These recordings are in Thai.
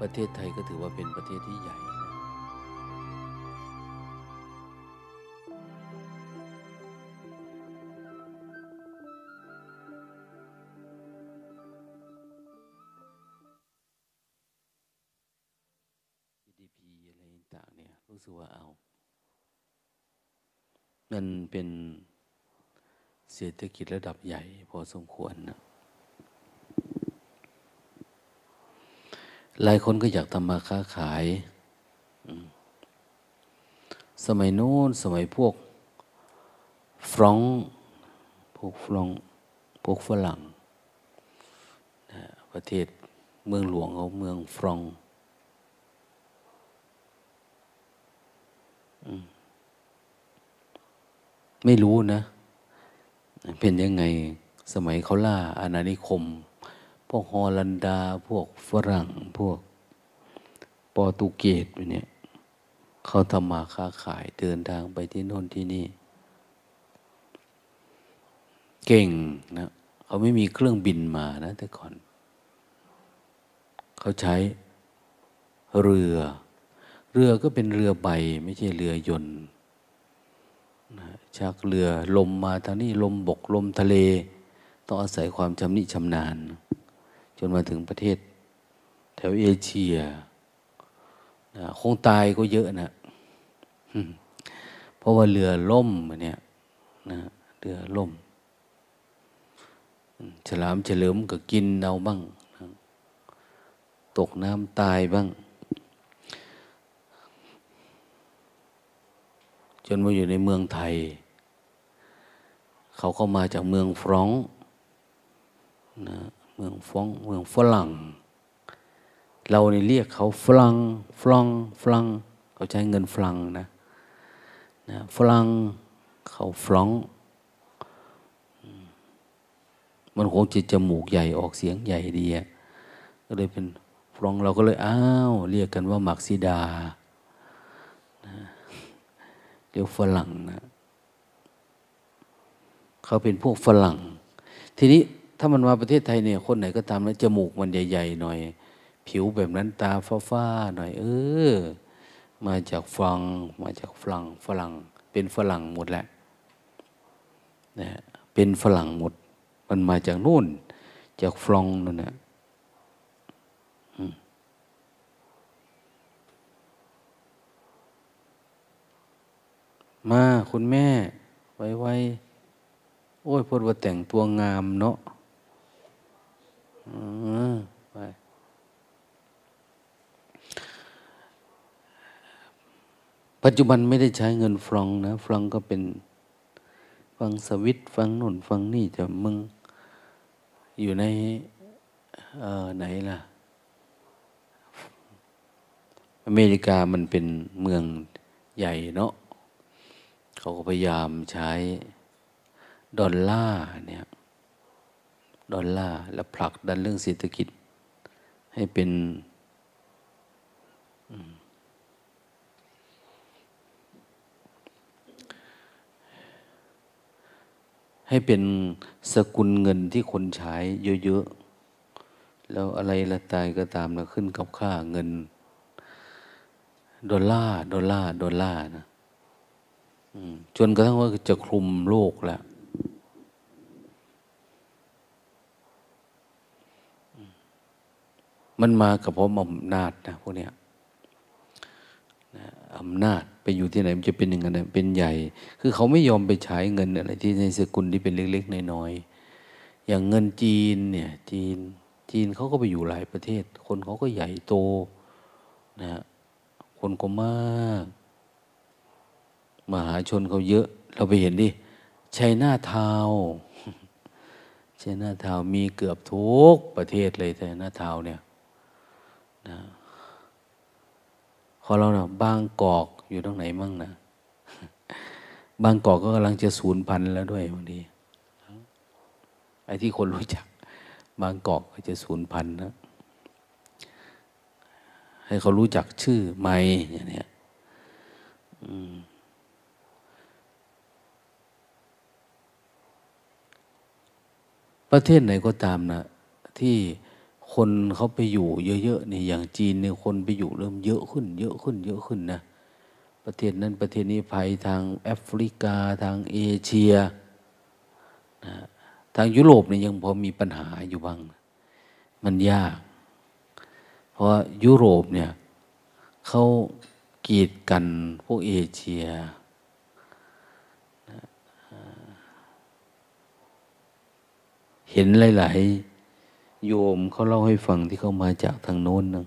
ประเทศไทยก็ถือว่าเป็นประเทศที่ใหญ่นะอะไรต่างเนี่ยรู้สึกว่าเอา มันเป็นเศรษฐกิจระดับใหญ่พอสมควรนะ หลายคนก็อยากทำมาค้าขาย สมัยโน้นสมัยพวกฟรองพวกฟรองพวกฝรั่งประเทศเมืองหลวงเขาเมืองฟรองไม่รู้นะ เป็นยังไงสมัยเขาล่าอาณานิคม พวกฮอลันดา พวกฝรั่ง พวกโปรตุเกสเนี่ยเขาทำมาค้าขายเดินทางไปที่โน่นที่นี่ เก่งนะเขาไม่มีเครื่องบินมานะแต่ก่อน เขาใช้เรือ เรือก็เป็นเรือใบ ไม่ใช่เรือยนต์ชักเรือลมมาทางนี้ลมบกลมทะเล ต้องอาศัยความชำนิชำนาญ จนมาถึงประเทศ แถวเอเชียนะคงตายก็เยอะนะเพราะว่าเรือล่มเนี่ยนะเรือล่ม ฉลามเฉลิมก็กินเอาบ้าง ตกน้ำตายบ้าง จนมาอยู่ในเมืองไทย เขาก็มาจากเมืองฟรองนะ มืองฟงเมืองฝรั่ง เราเนี่เรียกเขาฝรั่งฝรั่งฝรั่งเขาใช้เงินฝรั่งนะนะฝรั่งเขาฟรองมันคงจะจมูกใหญ่ออกเสียงใหญ่ดีก็เลยเป็นฟรองเราก็เลยอ้าวเรียกกันว่ามักซิดาเรียกฝรั่งนะเขาเป็นพวกฝรั่ง ทีนี้ ถ้ามันมาประเทศไทยเนี่ยคนไหนก็ตามแล้วจมูกมันใหญ่ๆหน่อย ผิวแบบนั้นตาฟ้าๆหน่อย เออ มาจากฟังมาจากฝรั่งฝรั่ง เป็นฝรั่งหมดแหละนะเป็นฝรั่งหมด มันมาจากนู่น จากฟรองนั่นนะมาคุณแม่ ไว้ๆโอ้ยพูดว่าแต่งตัวงามเนาะ ปัจจุบันไม่ได้ใช้เงินฟรองนะ ฟรองก็เป็นฟังสวิตฟังนุ่นฟังนี่แต่มึงอยู่ในไหนล่ะ อเมริกามันเป็นเมืองใหญ่เนาะเขาก็พยายามใช้ดอลลาร์เนี่ย ดอลลาร์และผลักดันเรื่องเศรษฐกิจ ให้เป็นให้เป็นสกุลเงินที่คนใช้เยอะๆ แล้วอะไรละตายก็ตามนะขึ้นกับค่าเงิน ดอลลาร์ ดอลลาร์ ดอลลาร์นะจนกระทั่งว่าจะคลุมโลกแล้ว มันมากับพร้อมอำนาจนะพวกเนี้ยอำนาจไปอยู่ที่ไหนมันจะเป็นอย่างนั้นเป็นใหญ่ คือเขาไม่ยอมไปใช้เงินอะไรที่ในสกุลที่เป็นเล็กๆน้อยๆอย่างเงินจีนเนี่ยจีนจีนเขาก็ไปอยู่หลายประเทศ คนเขาก็ใหญ่โตนะคนก็มาก มหาชนเขาเยอะ เราไปเห็นดิชัยนาทาวชัยนาทาวมีเกือบทุกประเทศเลยแต่นาทาวเนี่ย นะของเราเนะบางกอกอยู่ตรงไหนมั่งนะบางกอกก็กำลังจะสูญพันธุ์แล้วด้วยบางทีไอ้ที่คนรู้จัก บางกอกก็จะสูญพันธุ์นะให้เขารู้จักชื่อไม่อย่างนี้ประเทศไหนก็ตามนะที่ คนเขาไปอยู่เยอะๆนี่อย่างจีนเนี่ยคนไปอยู่เริ่มเยอะขึ้น เยอะขึ้น เยอะขึ้นนะประเทศนั้นประเทศนี้ภัยทางแอฟริกาทางเอเชียนะทางยุโรปเนี่ยยังพอมีปัญหาอยู่บ้าง มันยาก เพราะยุโรปเนี่ยเขากีดกันพวกเอเชียเห็นหลาย ๆ โยมเขาเล่าให้ฟังที่เขามาจากทางโน้นนะ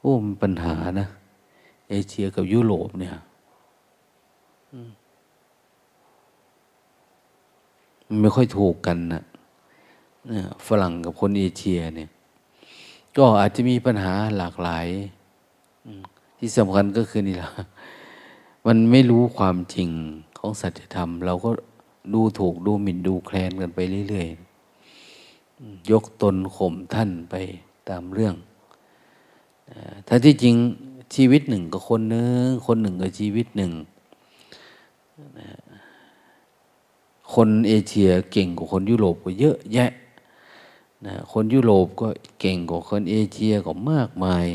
โอ้มันปัญหานะเอเชียกับยุโรปเนี่ยมันไม่ค่อยถูกกันนะฝรั่งกับคนเอเชียเนี่ย ก็อาจจะมีปัญหาหลากหลายที่สำคัญก็คือนี่แหละมันไม่รู้ความจริงของสัจธรรม เราก็ดูถูกดูหมิ่นดูแคลนกันไปเรื่อยๆ ยกตนข่มท่านไปตามเรื่องถ้าที่จริงชีวิตหนึ่งก็คนหนึ่งคนหนึ่งก็ชีวิตหนึ่ง คนเอเชียเก่งกว่าคนยุโรปก็เยอะแยะนะคนยุโรปก็เก่งกว่าคนเอเชียก็มากมาย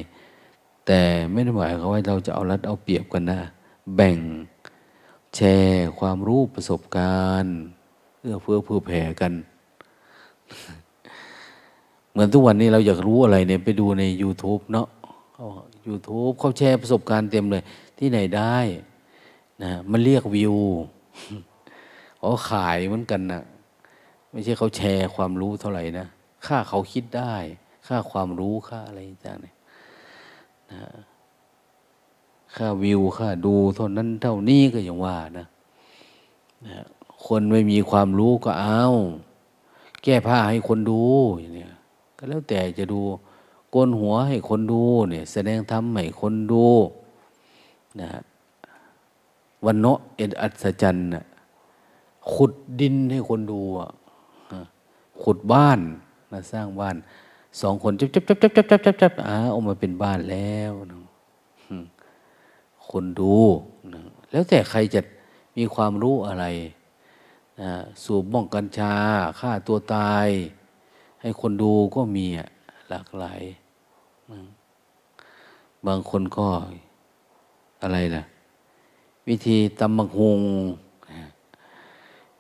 แต่ไม่ได้หมายความว่าเราจะเอารัดเอาเปรียบกันนะ แบ่งแชร์ความรู้ประสบการณ์เอื้อเฟื้อเพื่อแผ่กัน เหมือนทุกวันนี้เราอยากรู้อะไรเนี่ยไปดูใน YouTube เนาะ YouTube เขาแชร์ประสบการณ์เต็มเลย ที่ไหนได้นะมันเรียกวิวเขาขายเหมือนกันนะไม่ใช่เขาแชร์ความรู้เท่าไหร่นะค่าเขาคิดได้ ค่าความรู้ค่าอะไรต่างเนี่ยนะค่าวิวค่าดูเท่านั้นเท่านี้ก็อย่างว่านะนะคนไม่มีความรู้ก็เอา แก้ผ้าให้คนดูอย่างเนี้ย ก็แล้วแต่จะดูโกนหัวให้คนดูเนี่ยแสดงธรรมให้คนดูนะวันเนาะเอ็ดอัศจรรย์ขุดดินให้คนดูขุดบ้านมาสร้างบ้านสองคนจับจับจับจับจับจับจับจับอ่าออกมาเป็นบ้านแล้วนะคนดูนะแล้วแต่ใครจะมีความรู้อะไรนะสูบบ้องกัญชาฆ่าตัวตาย ให้คนดูก็มีอะหลากหลาย บางคนก็อะไรล่ะ วิธีตำมักฮง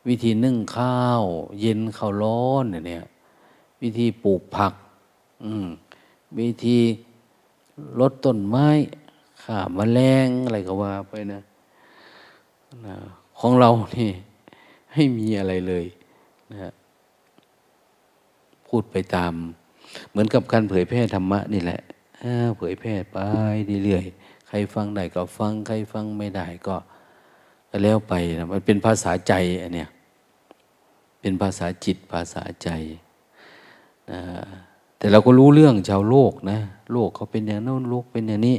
วิธีนึ่งข้าว เย็นข้าวร้อนเนี่ยวิธีปลูกผัก วิธีลดต้นไม้ข่ามแมลงอะไรก็ว่าไปนะนะ ของเรานี่ ให้มีอะไรเลยนะ พูดไปตาม เหมือนกับการเผยแพร่ธรรมะนี่แหละเผยแพร่ไปเรื่อยๆใครฟังได้ก็ฟังใครฟังไม่ได้ก็แล้วไปนะมันเป็นภาษาใจอันเนี้ยเป็นภาษาจิตภาษาใจนะแต่เราก็รู้เรื่องชาวโลกนะ โลกเขาเป็นอย่างโน้นโลกเป็นอย่างนี้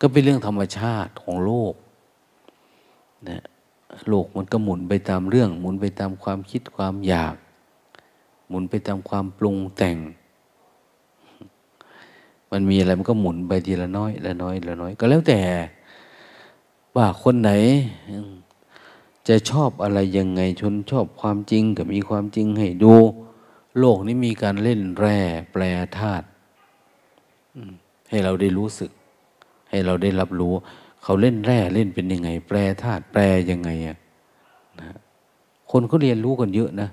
ก็เป็นเรื่องธรรมชาติของโลกนะโลกมันก็หมุนไปตามเรื่อง หมุนไปตามความคิดความอยาก หมุนไปตามความปรุงแต่ง มันมีอะไรมันก็หมุนไปทีละน้อยละน้อยละน้อย ก็แล้วแต่ ว่าคนไหน จะชอบอะไรยังไงชนชอบความจริงก็มีความจริงให้ดู โลกนี้มีการเล่นแร่แปรธาตุให้เราได้รู้สึก ให้เราได้รับรู้ เขาเล่นแร่เล่นเป็นยังไง แปรธาตุแปรยังไงอะนะคนเขาเรียนรู้กันเยอะนะ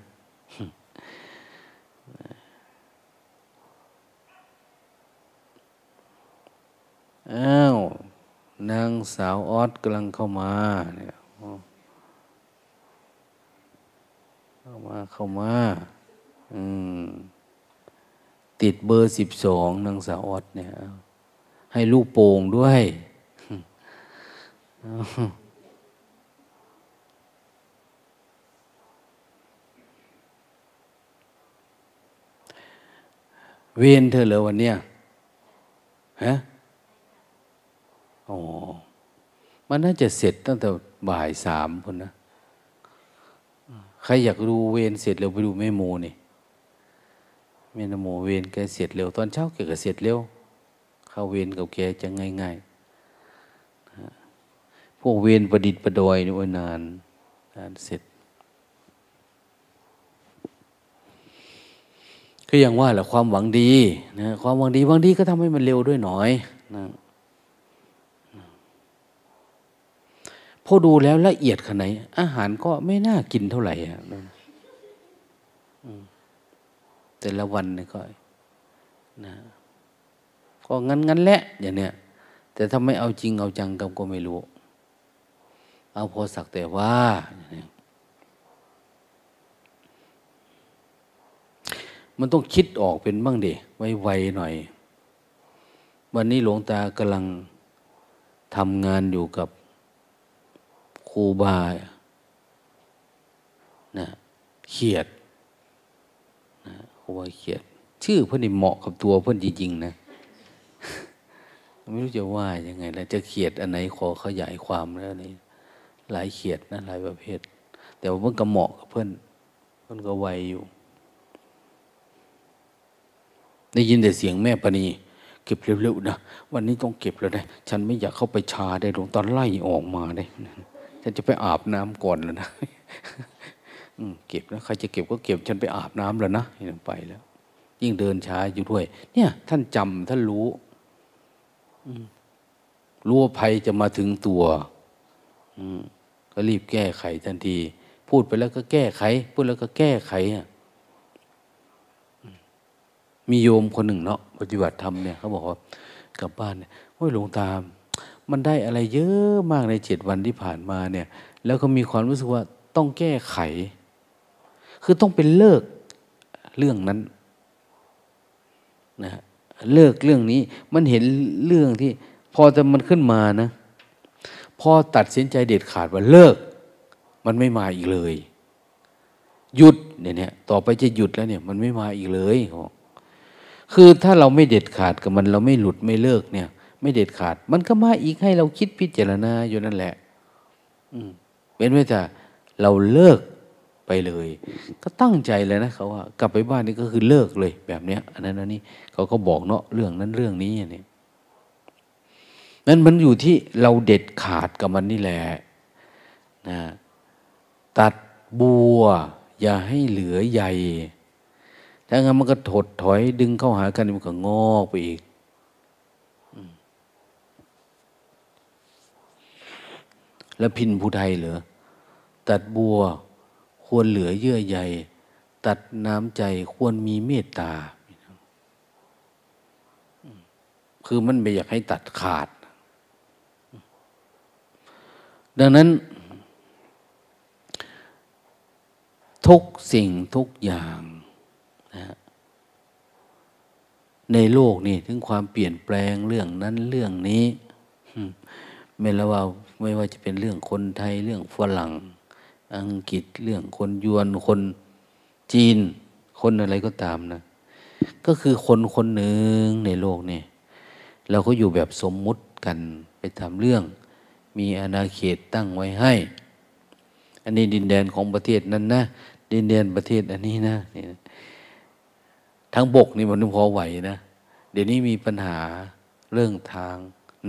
อ้าวนางสาวออสกำลังเข้ามาเนี่ยเข้ามาเข้ามาอืมติดเบอร์สิบสองนางสาวออสเนี่ย ให้ลูกโป่งด้วยเวียนเธอเหรอวันเนี้ยฮะ อ๋อ มันน่าจะเสร็จตั้งแต่บ่ายสามคนนะ ใครอยากดูเวรเสร็จเร็วไปดูแม่โมนี่แม่นโมเวรแกเสร็จเร็ว ตอนเช้าแกก็เสร็จเร็ว เข้าเวรกับแกจะง่ายๆ พวกเวรประดิษฐ์ประดอยนี่ว่านานนานเสร็จคืออย่างว่าแหละความหวังดีนะความหวังดีบางทีก็ทำให้มันเร็วด้วยหน่อยนะ พอดูแล้วละเอียดขนาดไหน อาหารก็ไม่น่ากินเท่าไหร่อะแต่ละวันนี่ก็นะก็งั้นงั้นแหละอย่างเนี้ยแต่ถ้าไม่เอาจริงเอาจังก็ไม่รู้ เอาพอสักแต่ว่าอมันต้องคิดออกเป็นบ้างเดไวๆหน่อย วันนี้หลวงตากำลังทำงานอยู่กับ รูบานะเขียดนะครูบาเขียด ชื่อเพื่อนนี่เหมาะกับตัวเพื่อนจริงๆนะไม่รู้จะว่ายังไงแล้วจะเขียดอันไหนขอขยายความแล้วนี่หลายเขียดนะหลายประเภท แต่ว่าเพื่อนก็เหมาะกับเพื่อนเพื่อนก็ไวอยู่ ได้ยินแต่เสียงแม่ปณีเก็บเร็วๆนะ วันนี้ต้องเก็บแล้วนะ ฉันไม่อยากเข้าไปชาได้หลวงตอนไล่ออกมาได้ ฉันจะไปอาบน้ำก่อนแล้วนะเก็บนะใครจะเก็บก็เก็บ ฉันไปอาบน้ำแล้วนะไปแล้ว ยิ่งเดินช้าอยู่ด้วย เนี่ย ท่านจำท่านรู้รู้ว่าภัยจะมาถึงตัวก็รีบแก้ไขทันที พูดไปแล้วก็แก้ไข พูดแล้วก็แก้ไขอะมีโยมคนหนึ่งเนาะปฏิบัติธรรมเนี่ยเขาบอกว่ากลับบ้านเนี่ยโอ้ยหลวงตาม มันได้อะไรเยอะมากในเจ็ดวันที่ผ่านมาเนี่ย แล้วก็มีความรู้สึกว่าต้องแก้ไข คือต้องเป็นเลิกเรื่องนั้นนะเลิกเรื่องนี้มันเห็นเรื่องที่ พอแต่มันขึ้นมานะพอตัดสินใจเด็ดขาดว่าเลิก มันไม่มาอีกเลย หยุดเนี่ยต่อไปจะหยุดแล้วเนี่ย มันไม่มาอีกเลยคือถ้าเราไม่เด็ดขาดกับมัน เราไม่หลุดไม่เลิกเนี่ย ไม่เด็ดขาด มันก็มาอีกให้เราคิดพิจารณาอยู่นั่นแหละ อืมเป็นไว้แต่เราเลิกไปเลย ก็ตั้งใจเลยนะเขาว่ากลับไปบ้านนี่ก็คือเลิกเลยแบบเนี้ย อันนั้นอันนี้เขาก็บอกเนาะเรื่องนั้นเรื่องนี้อย่างนี้นั้นมันอยู่ที่เราเด็ดขาดกับมันนี่แหละนะตัดบัว อย่าให้เหลือใหญ่ถ้างั้นมันก็ถดถอยดึงเข้าหากันมันก็งอกไปอีก แล้วพินผู้ไทยเหรอตัดบัวควรเหลือเยื่อใยตัดน้ำใจควรมีเมตตา คือมันไม่อยากให้ตัดขาด ดังนั้น ทุกสิ่งทุกอย่างในโลกนี่ถึงความเปลี่ยนแปลงเรื่องนั้นเรื่องนี้ไม่ละว่า ไม่ว่าจะเป็นเรื่องคนไทยเรื่องฝรั่ง อังกฤษเรื่องคนยวนคนจีน คนอะไรก็ตามนะ ก็คือคนคนหนึ่งในโลกนี่เราก็อยู่แบบสมมุติกันไปทำเรื่อง มีอาณาเขตตั้งไว้ให้ อันนี้ดินแดนของประเทศนั้นนะดินแดนประเทศอันนี้นะนี่ทางบกนี่มันพอไหวนะ เดี๋ยวนี้มีปัญหาเรื่องทาง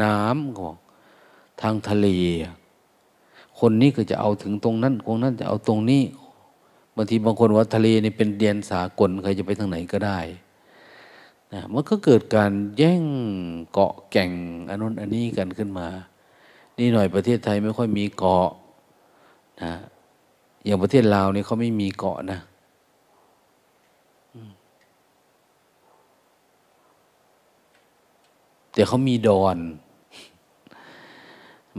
น้ำก็ ทางทะเล คนนี้ก็จะเอาถึงตรงนั้นคนนั้นจะเอาตรงนี้บางทีบางคนว่าทะเลนี่เป็นเดียนสากลใครจะไปทางไหนก็ได้นะมันก็เกิดการแย่งเกาะแก่งอันนู้นอันนี้กันขึ้นมา นี่หน่อยประเทศไทยไม่ค่อยมีเกาะนะอย่างประเทศลาวนี่เขาไม่มีเกาะนะแต่เขามีดอน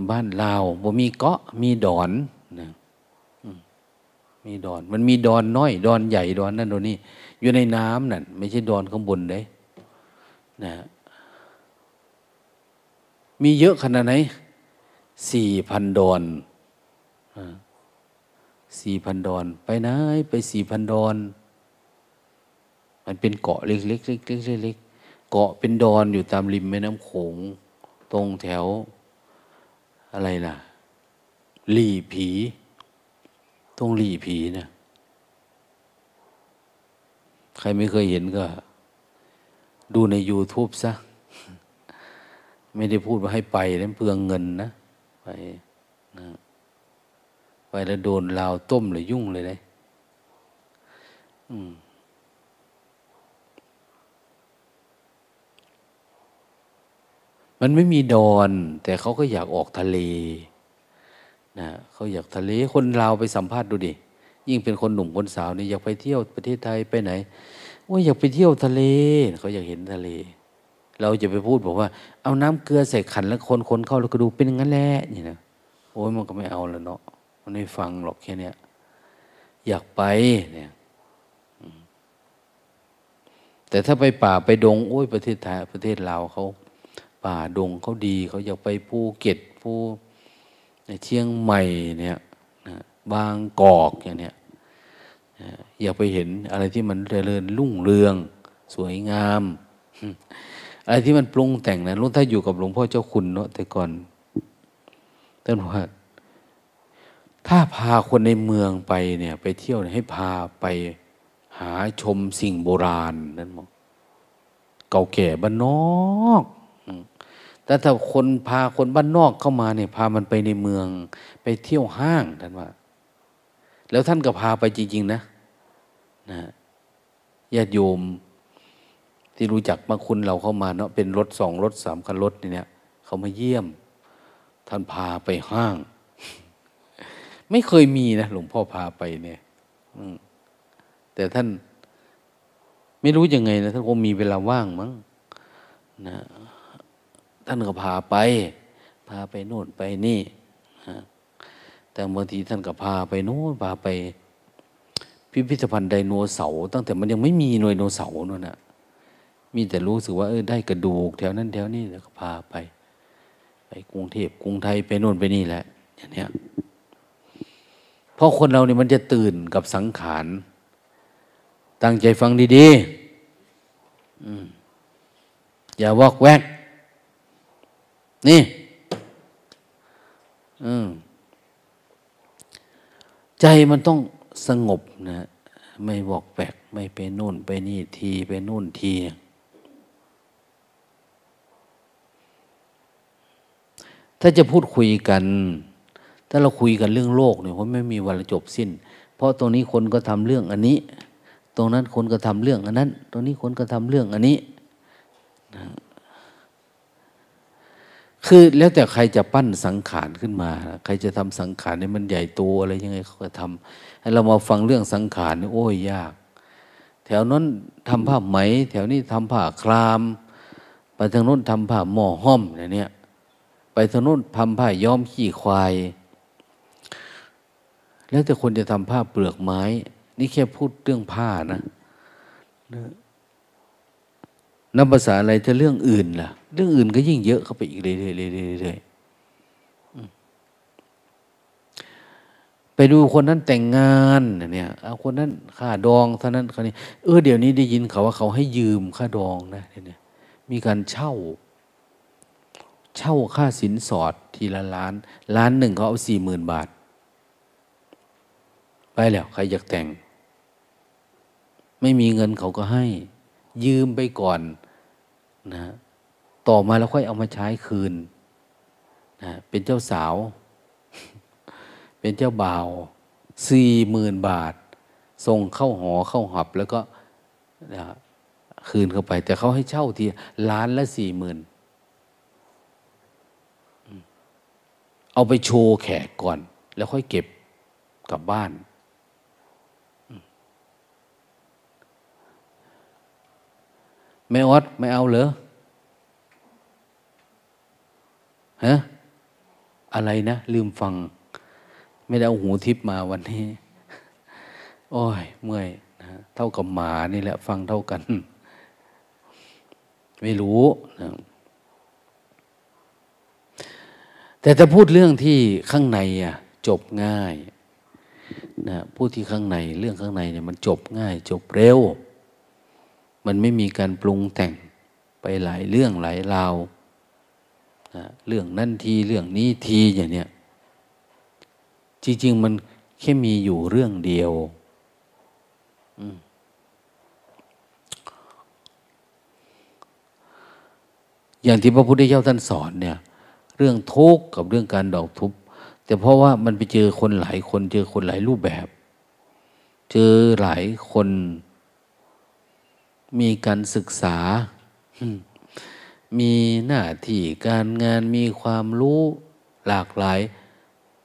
บ้านลาวบ่มีเกาะมีดอนนะมีดอน มันมีดอนน้อย ดอนใหญ่ดอนนั่นดอนนี้อยู่ในน้ำนั่นไม่ใช่ดอนข้างบนเลยนะมีเยอะขนาดไหนสี่พันดอนสี่พันดอน ไปไหนไปสี่พันดอน มันเป็นเกาะเล็กๆเล็กๆเล็กๆเกาะเป็นดอนอยู่ตามริมแม่น้ำโขง ตรงแถว อะไรล่ะ หลีผีตรงหลีผีเนะ ใครไม่เคยเห็นก็ ดูใน YouTube ซะ ไม่ได้พูดว่าให้ไปแล้วเปลืองเงินนะ ไปนะไปแล้วโดนลาวต้มเลยยุ่งเลยเลยอืม มันไม่มีดอน แต่เขาก็อยากออกทะเลนะเขาอยากทะเลคนเราไปสัมภาษณ์ดูดิยิ่งเป็นคนหนุ่มคนสาวนี่อยากไปเที่ยวประเทศไทยไปไหนว่าอยากไปเที่ยวทะเล เขาอยากเห็นทะเล เราจะไปพูดบอกว่า เอาน้ำเกลือใส่ขันแล้วคนคนเข้าแล้วก็ดูเป็นงั้นแหละนี่นะโอ้ยมันก็ไม่เอาแล้วเนาะมันไม่ฟังหรอกแค่นี้อยากไปเนี่ยแต่ถ้าไปป่าไปดงโอ้ยประเทศไทยประเทศลาวเขา ป่าดงเขาดีเขาอยากไปภูเก็ตภูในเชียงใหม่เนี่ยบางกอกอย่างเนี้ยอยากไปเห็นอะไรที่มันเจริญรุ่งเรือง สวยงาม อะไรที่มันปรุงแต่งนะลุงถ้าอยู่กับหลวงพ่อเจ้าคุณเนาะแต่ก่อนท่านบอกว่าถ้าพาคนในเมืองไปเนี่ย ไปเที่ยวให้พาไปหาชมสิ่งโบราณนั่นบอกเก่าแก่บ้านนอก แต่ถ้าคนพาคนบ้านนอกเข้ามาเนี่ยพามันไปในเมือง ไปเที่ยวห้างท่านว่า แล้วท่านก็พาไปจริง ๆ นะนะญาติโยม ที่รู้จักบางคุณเราเข้ามาเนาะเป็นรถสองรถสามคันรถเนี่ยเขามาเยี่ยม ท่านพาไปห้าง ไม่เคยมีนะหลวงพ่อพาไปเนี่ยแต่ท่าน ไม่รู้ยังไงนะท่านคงมีเวลาว่างมั้งนะ ท่านก็พาไป พาไปโน่นไปนี่แต่บางทีท่านก็พาไปโน่นพาไป พิพิธภัณฑ์ไดโนเสาร์ตั้งแต่มันยังไม่มีหนูไดโนเสาร์นั่นนะมีแต่รู้สึกว่าเออได้กระดูก แถวนั้นแถวนี้แล้วก็พาไป ไปกรุงเทพกรุงไทยไปโน่นไปนี่แหละอย่างนี้เพราะคนเราเนี่ยมันจะตื่นกับสังขาร ตั้งใจฟังดีๆอย่าวอกแวก นี่ใจมันต้องสงบนะ ไม่บอกแวกไม่ไปโน่น ไปนี่ทีไปโน่นทีถ้าจะพูดคุยกัน ถ้าเราคุยกันเรื่องโลกเนี่ยเพราไม่มีวันจบสิ้น เพราะตรงนี้คนก็ทำเรื่องอันนี้ ตรงนั้นคนก็ทำเรื่องอันนั้น ตรงนี้คนก็ทำเรื่องอันนี้นะ คือแล้วแต่ใครจะปั้นสังขารขึ้นมา ใครจะทำสังขารนี่มันใหญ่โตอะไรยังไงเขาก็ทำให้เรามาฟังเรื่องสังขารนี่โอ้ยยาก แถวนั้นทำผ้าไหม แถวนี้ทำผ้าครามไปทางโน้นทำผ้าหม้อห้อมเนี่ยไปทางโน้นทำผ้าย้อมขี้ควาย แล้วแต่คนจะทำผ้าเปลือกไม้ นี่แค่พูดเรื่องผ้านะ นับภาษาอะไรจะเรื่องอื่นล่ะ เรื่องอื่นก็ยิ่งเยอะเข้าไปอีกเรื่อยๆไปดูคนนั้นแต่งงานเนี่ยเอาคนนั้นค่าดองเท่านั้นคนนี้เออเดี๋ยวนี้ได้ยินเขาว่าเขาให้ยืมค่าดองนะเนี่ยมีการเช่า เช่าค่าสินสอดทีละล้านล้านหนึ่งเขาเอาสี่หมื่นบาท ไปแล้วใครอยากแต่ง ไม่มีเงินเขาก็ให้ ยืมไปก่อน นะต่อมาแล้วค่อยเอามาใช้คืนนะเป็นเจ้าสาว เป็นเจ้าบ่าวสี่หมื่นบาท ส่งเข้าหอเข้าหับแล้วก็นะคืนเข้าไป แต่เขาให้เช่าทีล้านละสี่หมื่นเอาไปโชว์แขกก่อน แล้วค่อยเก็บกลับบ้าน แม่ออดไม่เอาเหรอฮะอะไรนะ ลืมฟัง ไม่ได้เอาหูทิพมาวันนี้ โอ้ย เมื่อยนะเท่ากับหมานี่แหละ ฟังเท่ากัน ไม่รู้นะแต่ถ้าพูดเรื่องที่ข้างในอะ จบง่ายนะพูดที่ข้างใน เรื่องข้างในเนี่ยมันจบง่าย จบเร็ว มันไม่มีการปรุงแต่งไปหลายเรื่องหลายราวนะเรื่องนั่นทีเรื่องนี้ทีอย่างเนี้ยจริงๆมันแค่มีอยู่เรื่องเดียวอย่างที่พระพุทธเจ้าท่านสอนเนี่ย เรื่องทุกข์กับเรื่องการดอกทุบแต่เพราะว่ามันไปเจอคนหลายคน เจอคนหลายรูปแบบ เจอหลายคน มีการศึกษา มีหน้าที่การงานมีความรู้หลากหลาย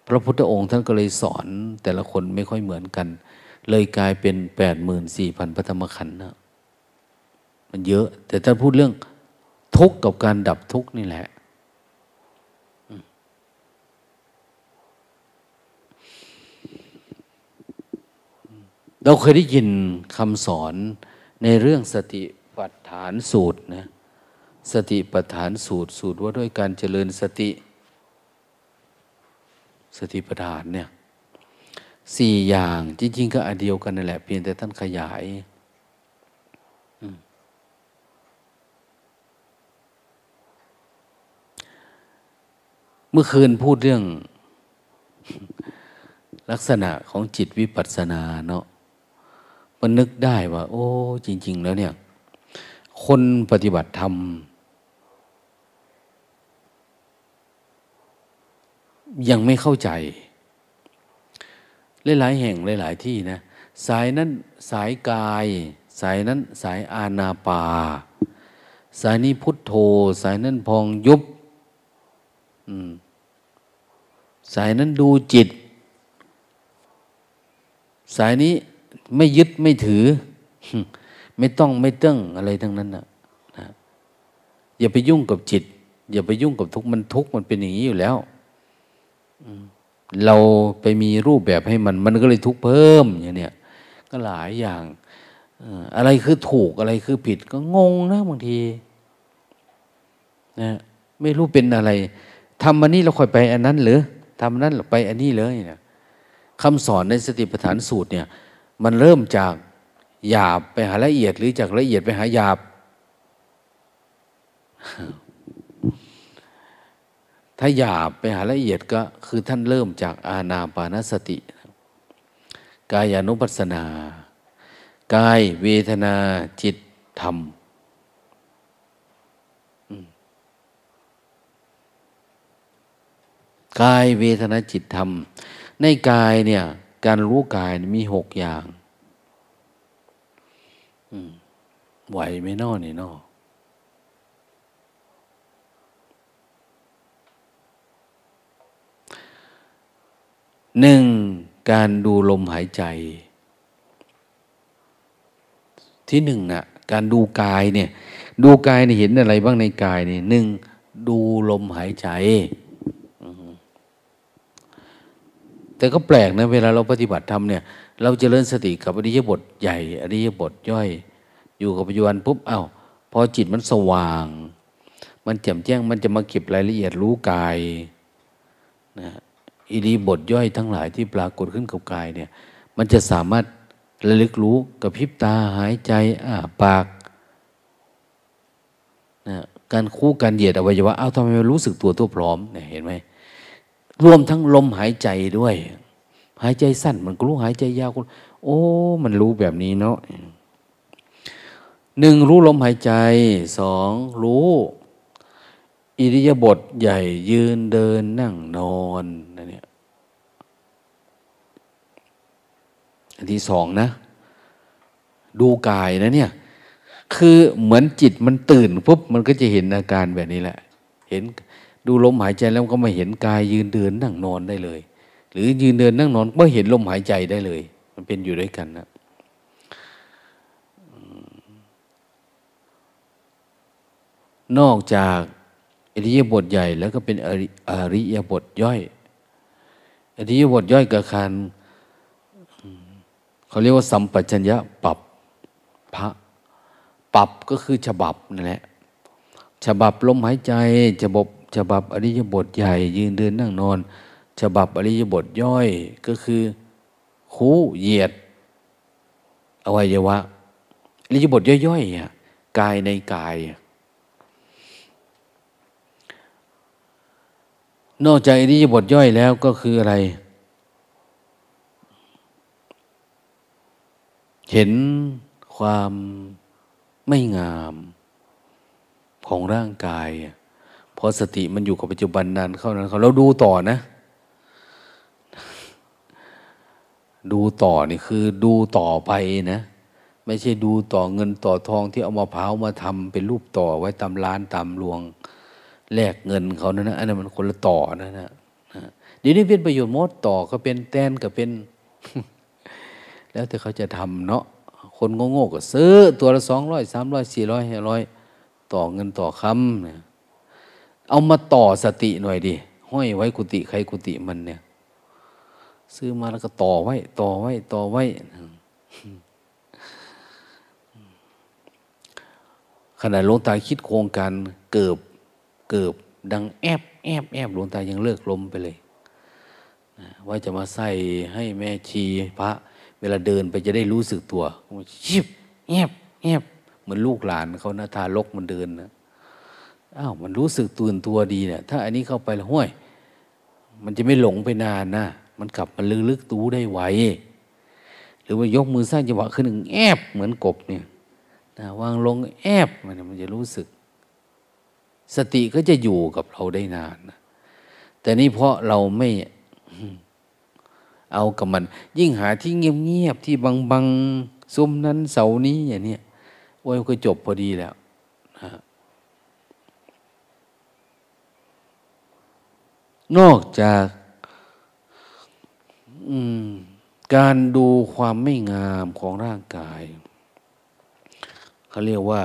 พระพุทธองค์ท่านก็เลยสอนแต่ละคนไม่ค่อยเหมือนกัน เลยกลายเป็นแปดหมื่นสี่พันพระธรรมขันธ์นะมันเยอะ แต่ท่านพูดเรื่องทุกข์กับการดับทุกข์นี่แหละเราเคยได้ยินคำสอน ในเรื่องสติปัฏฐานสูตรนะสติปัฏฐานสูตรสูตรว่าด้วยการเจริญสติ สติปัฏฐานเนี่ยสี่อย่างจริง ๆ ก็อันเดียวกันนั่นแหละ เพียงแต่ท่านขยายเมื่อคืนพูดเรื่องลักษณะของจิตวิปัสสนาเนาะ มันนึกได้ว่า โอ้ จริง ๆ แล้วเนี่ย คนปฏิบัติธรรมยังไม่เข้าใจ หลายๆแห่งหลาย ๆ ที่นะ สายนั้นสายกาย สายนั้นสายอาณาปา สายนี้พุทโธ สายนั้นพองยุบสายนั้นดูจิต สายนี้ ไม่ยึดไม่ถือ ไม่ต้องไม่เตื้งอะไรทั้งนั้นนะนะอย่าไปยุ่งกับจิต อย่าไปยุ่งกับทุกข์มันทุกข์มันเป็นอย่างนี้อยู่แล้วเราไปมีรูปแบบให้มัน มันก็เลยทุกข์เพิ่มอย่างเนี้ยก็หลายอย่างอะไรคือถูกอะไรคือผิด ก็งงนะบางทีนะไม่รู้เป็นอะไรทำอันนี้เราค่อยไปอันนั้นหรือทำนั้นเราไปอันนี้เลยนะคำสอนในสติปัฏฐานสูตรเนี่ย มันเริ่มจากหยาบไปหาละเอียดหรือจากละเอียดไปหาหยาบ ถ้าหยาบไปหาละเอียดก็คือท่านเริ่มจากอาณาปานสติ กายานุปัสสนา กายเวทนาจิตธรรมกายเวทนาจิตธรรม ในกายเนี่ย การรู้กายมีหกอย่างไหวไม่นอนี่นอหนึ่งการดูลมหายใจ ที่หนึ่งนะ่ะ การดูกายเนี่ย ดูกายเนี่ยเห็นอะไรบ้างในกายเนี่ยหนึ่งดูลมหายใจ แต่ก็แปลกนะเวลาเราปฏิบัติธรรมเนี่ย เราจเจริญสติกับอริยบทใหญ่อริยบทย่อย อยู่กับปัจจุบันปุ๊บเอา้าพอจิตมันสว่าง มันแจ่มแจ้งมันจะมาเก็บรายละเอียดรู้กายนะอิริบทย่อยทั้งหลายที่ปรากฏขึ้นกับกายเนี่ย มันจะสามารถระลึกรู้กับพิบตาหายใจอ้าปากนะการคู่การเหยียดอวัยวะเอาทำไมรู้สึกตัวตัวพร้อมเนี่ยเห็นไหม รวมทั้งลมหายใจด้วย หายใจสั้นมันก็รู้หายใจยาวก็โอ้ มันรู้แบบนี้เนาะหนึ่งรู้ลมหายใจสองรู้อิริยาบถใหญ่ยืนเดินนั่งนอนนั่นเนี่ยอันที่สองนะ ดูกายนะเนี่ย คือเหมือนจิตมันตื่นปุ๊บมันก็จะเห็นอาการแบบนี้แหละ เห็น ดูลมหายใจแล้วก็มาเห็นกายยืนเดินนั่งนอนได้เลย หรือยืนเดินนั่งนอนก็เห็นลมหายใจได้เลย มันเป็นอยู่ด้วยกันนะนอกจากอริยบทใหญ่แล้วก็เป็นอริยบทย่อยอริยบทย่อยกับการเขาเรียกว่าสัมปชัญญะปรับพระปรับก็คือฉบับนั่นแหละฉบับลมหายใจฉบับ ฉบับอริยบทใหญ่ยืนเดินนั่งนอน ฉบับอริยบทย่อยก็คือคู่เหยียด อวัยวะอริยบทย่อยๆกายในกาย นอกจากอริยบทย่อยแล้วก็คืออะไร เห็นความไม่งามของร่างกาย อสติมันอยู่กับปัจจุบันนานเข้านั้นเขาเราดูต่อนะ ดูต่อนี่คือดูต่อไปนะ ไม่ใช่ดูต่อเงินต่อทองที่เอามาเผามาทำเป็นรูปต่อไว้ตามร้านตามรวงแลกเงินเขานะนะอันนั้นมันคนละต่อนะนะเดี๋ยวนี้เป็นประโยชน์มดต่อก็เป็นแตนก็เป็น แล้วแต่เขาจะทำเนาะคนโง่ๆก็ซื้อตัวละสองร้อยสามร้อยสี่ร้อยห้าร้อยต่อเงินต่อคำเนี่ย เอามาต่อสติหน่อยดิห้อยไว้กุฏิใครกุฏิมันเนี่ย ซื้อมาแล้วก็ต่อไว้ ต่อไว้ ต่อไว้ ขณะหลวงตาคิดโครงการเกิบเกิบดังแอบแอบแอบหลวงตายังเลิกลมไปเลยว่าจะมาใส่ให้แม่ชีพระ เวลาเดินไปจะได้รู้สึกตัวชิบแอบแอบเหมือนลูกหลานเขานะทารกมันเดินนะ อ้าวมันรู้สึกตื่นตัวดีเนี่ย ถ้าอันนี้เข้าไปแล้วห้วย มันจะไม่หลงไปนานนะมันกลับมาลึกลึกตู้ได้ไวหรือว่ายกมือสร้างจังหวะขึ้นหนึ่งแอบเหมือนกบเนี่ยนะวางลงแอบมันมันจะรู้สึก สติก็จะอยู่กับเราได้นานนะแต่นี่เพราะเราไม่เอากับมัน ยิ่งหาที่เงียบๆที่บังๆซุ้มนั้นเสานี้อย่างนี้โอ้ยก็จบพอดีแล้วนะ นอกจากการดูความไม่งามของร่างกายเขาเรียกว่า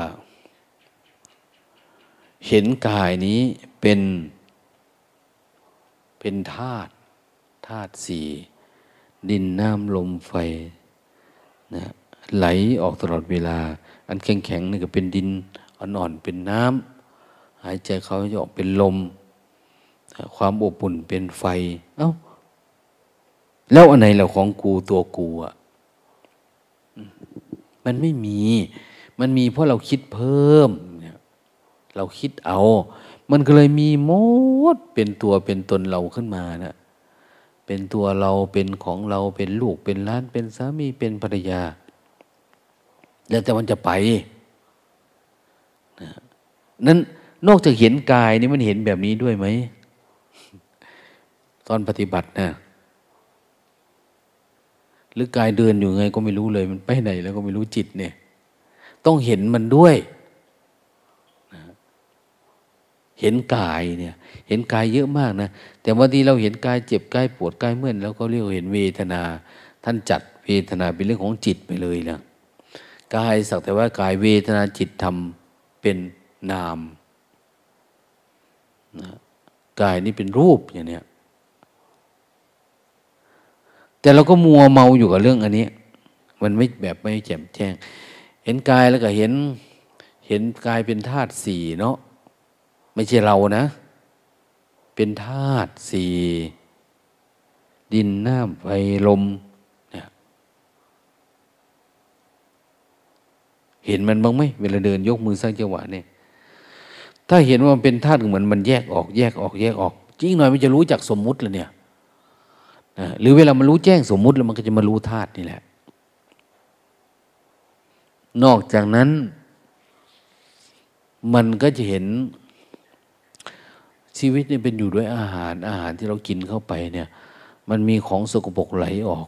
เห็นกายนี้เป็นเป็นธาตุธาตุสี่ดินน้ำลมไฟนะไหลออกตลอดเวลา อันแข็งๆนี่ก็เป็นดินอ่อนๆเป็นน้ำหายใจเขาจะออกเป็นลม ความอบอุ่นเป็นไฟ เอา้า แล้วอันไหนเราของกูตัวกูอะมันไม่มี มันมีเพราะเราคิดเพิ่ม เราคิดเอา มันก็เลยมีมดเป็นตัวเป็นตนเราขึ้นมานะเป็นตัวเราเป็นของเราเป็นลูกเป็นล้าน เป็นสามีเป็นภรรยา แล้วแต่มันจะไปนะนั้นนอกจากเห็นกายนี่มันเห็นแบบนี้ด้วยไหม ตอนปฏิบัตินะหรือกายเดินอยู่ไงก็ไม่รู้เลย มันไปไหนแล้วก็ไม่รู้จิตเนี่ย ต้องเห็นมันด้วยเห็นกายเนี่ย เห็นกายเยอะมากนะ แต่บางทีเราเห็นกายเจ็บกายปวดกายเมื่อยแล้วก็เรียกเห็นเวทนา ท่านจัดเวทนาเป็นเรื่องของจิตไปเลยนะกายสักแต่ว่ากายเวทนาจิตทำเป็นนามนะกายนี่เป็นรูปอย่างเนี้ย แต่เราก็มัวเมาอยู่กับเรื่องอันนี้ มันไม่แบบไม่แจ่มแจ้ง เห็นกายแล้วก็เห็น เห็นกายเป็นธาตุสี่เนาะไม่ใช่เรานะ เป็นธาตุสี่ดินน้ำไฟลมเนี่ยเห็นมันบ้างไหมเวลาเดินยกมือสร้างจังหวะเนี่ยถ้าเห็นว่ามันเป็นธาตุเหมือนมันแยกออก แยกออกแยกออกจริงหน่อยมันจะรู้จักสมมุติเลยเนี่ย หรือเวลามันรู้แจ้งสมมุติแล้วมันก็จะมารู้ธาตุนี่แหละ นอกจากนั้น มันก็จะเห็นชีวิตเนี่ยเป็นอยู่ด้วยอาหาร อาหารที่เรากินเข้าไปเนี่ย มันมีของสกปรกไหลออก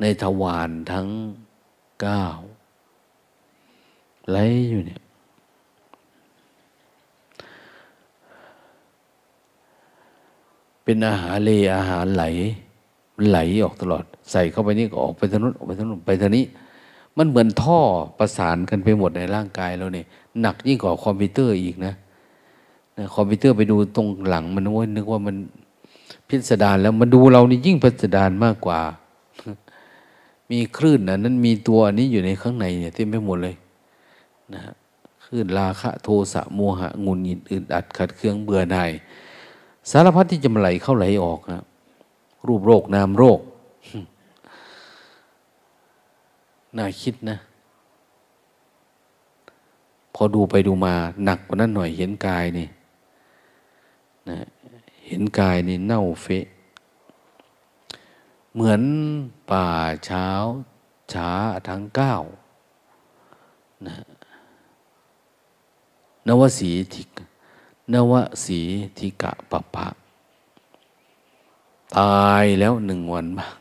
ในทวารทั้งเก้าไหลอยู่เนี่ย เป็นอาหารเลอาหารไหลมันไหลออกตลอด ใส่เข้าไปนี่ก็ออกไปทางนู้นออกไปทางนู้นไปทางนี้ มันเหมือนท่อประสานกันไปหมดในร่างกายเราเนี่ยหนักยิ่งกว่าคอมพิวเตอร์อีกนะนะคอมพิวเตอร์ไปดูตรงหลังมันว่านึกว่ามันพิสดารแล้วมันดูเรานี่ยิ่งพิสดารมากกว่า มีคลื่นนะนั้นมีตัวอันนี้อยู่ในข้างในเนี่ยเต็มไปหมดเลยนะคลื่นราคะโทสะโมหะงุนหิดอึดอัดขัดเครื่องเบื่อหน่าย สารพัดที่จะมาไหลเข้าไหลออกนะรูปโรคนามโรค น่าคิดนะ พอดูไปดูมาหนักกว่านั้นหน่อยเห็นกายนี่นะเห็นกายนี่เน่าเฟะ เหมือนป่าเช้าช้าทั้งเก้านะนวสีทิก นวสีธิกะปะปะ ตายแล้วหนึ่งวันบ้าง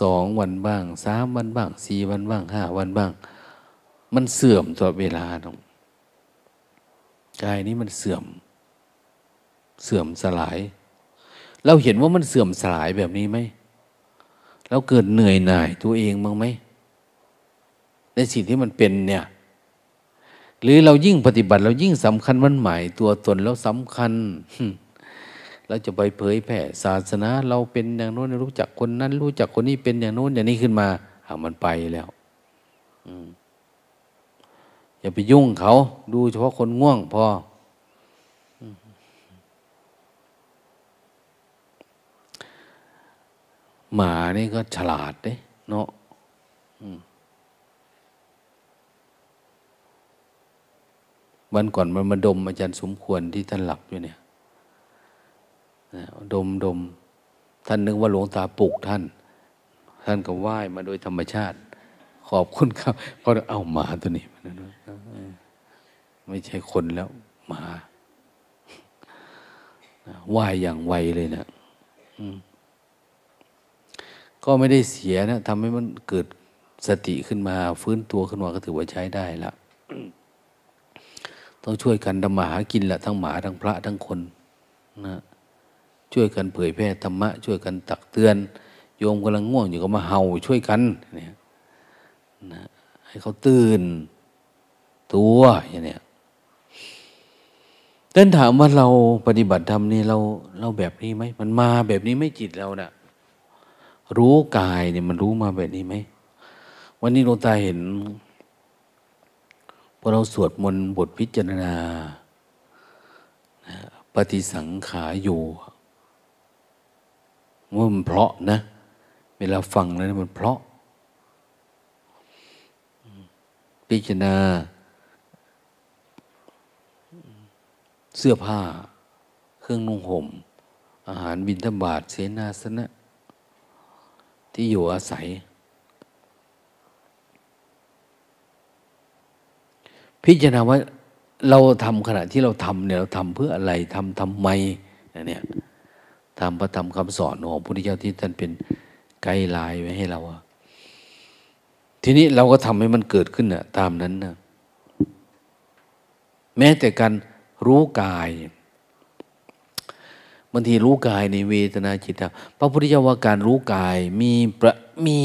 สองวันบ้างสามวันบ้างสี่วันบ้างห้าวันบ้าง มันเสื่อมตัวเวลาตรงกายนี้มันเสื่อม เสื่อมสลาย เราเห็นว่ามันเสื่อมสลายแบบนี้ไหมเราเกิดเหนื่อยหน่ายตัวเองบ้างไหมในสิ่งที่มันเป็นเนี่ย หรือเรายิ่งปฏิบัติ เรายิ่งสำคัญมันหมายตัวตนแล้วสำคัญเราจะไปเผยแผ่ศาสนา เราเป็นอย่างโน้นรู้จักคนนั้น รู้จักคนนี้เป็นอย่างโน้นอย่างนี้ขึ้นมาอามันไปแล้วอย่าไปยุ่งเขา ดูเฉพาะคนง่วงพอหมานี่ก็ฉลาดเด้เนาะ วันก่อนมันมาดมอาจารย์สมควรที่ท่านหลับอยู่เนี่ยดมดม ท่านนึกว่าหลวงตาปลุกท่าน ท่านก็ไหว้มาโดยธรรมชาติ ขอบคุณครับเพราเอาหมาตัวนี้ไม่ใช่คนแล้วหมาไหว้อย่างไวเลยนะก็ไม่ได้เสียนะทำให้มันเกิดสติขึ้นมา ฟื้นตัวขึ้นมาก็ถือว่าใช้ได้ละ ต้องช่วยกันดำมาหากินละทั้งหมาทั้งพระทั้งคนนะช่วยกันเผยแพร่ธรรมะ ช่วยกันตักเตือน โยมกำลังง่วงอยู่ก็มาเห่าช่วยกันเนี่ยนะให้เขาตื่นตัวอย่างเนี้ยต้นถามว่าเราปฏิบัติธรรมนี่เราเราแบบนี้ไหมมันมาแบบนี้ไม่จิตเราเนะ่ะรู้กายเนี่ยมันรู้มาแบบนี้ไหมวันนี้หลวงตาเห็น อเราสวดมนต์บทพิจารณา ปฏิสังขารอยู่ว่ามันเพราะนะ เวลาฟังแล้วมันเพราะ พิจารณา เสื้อผ้า เครื่องนุ่งห่ม อาหารบินทบาทเสนาสนะ ที่อยู่อาศัย พิจารณาว่าเราทำขณะที่เราทำเนี่ยเราทำเพื่ออะไรทำทำไมเนี่ยตามพระธรรมคำสอนของพระพุทธเจ้าที่ท่านเป็นไกด์ไลน์ไว้ให้เราทีนี้เราก็ทำให้มันเกิดขึ้นนะตามนั้นนะแม้แต่การรู้กายบางทีรู้กายในเวทนาจิตพระพุทธเจ้าว่าการรู้กายมีประมี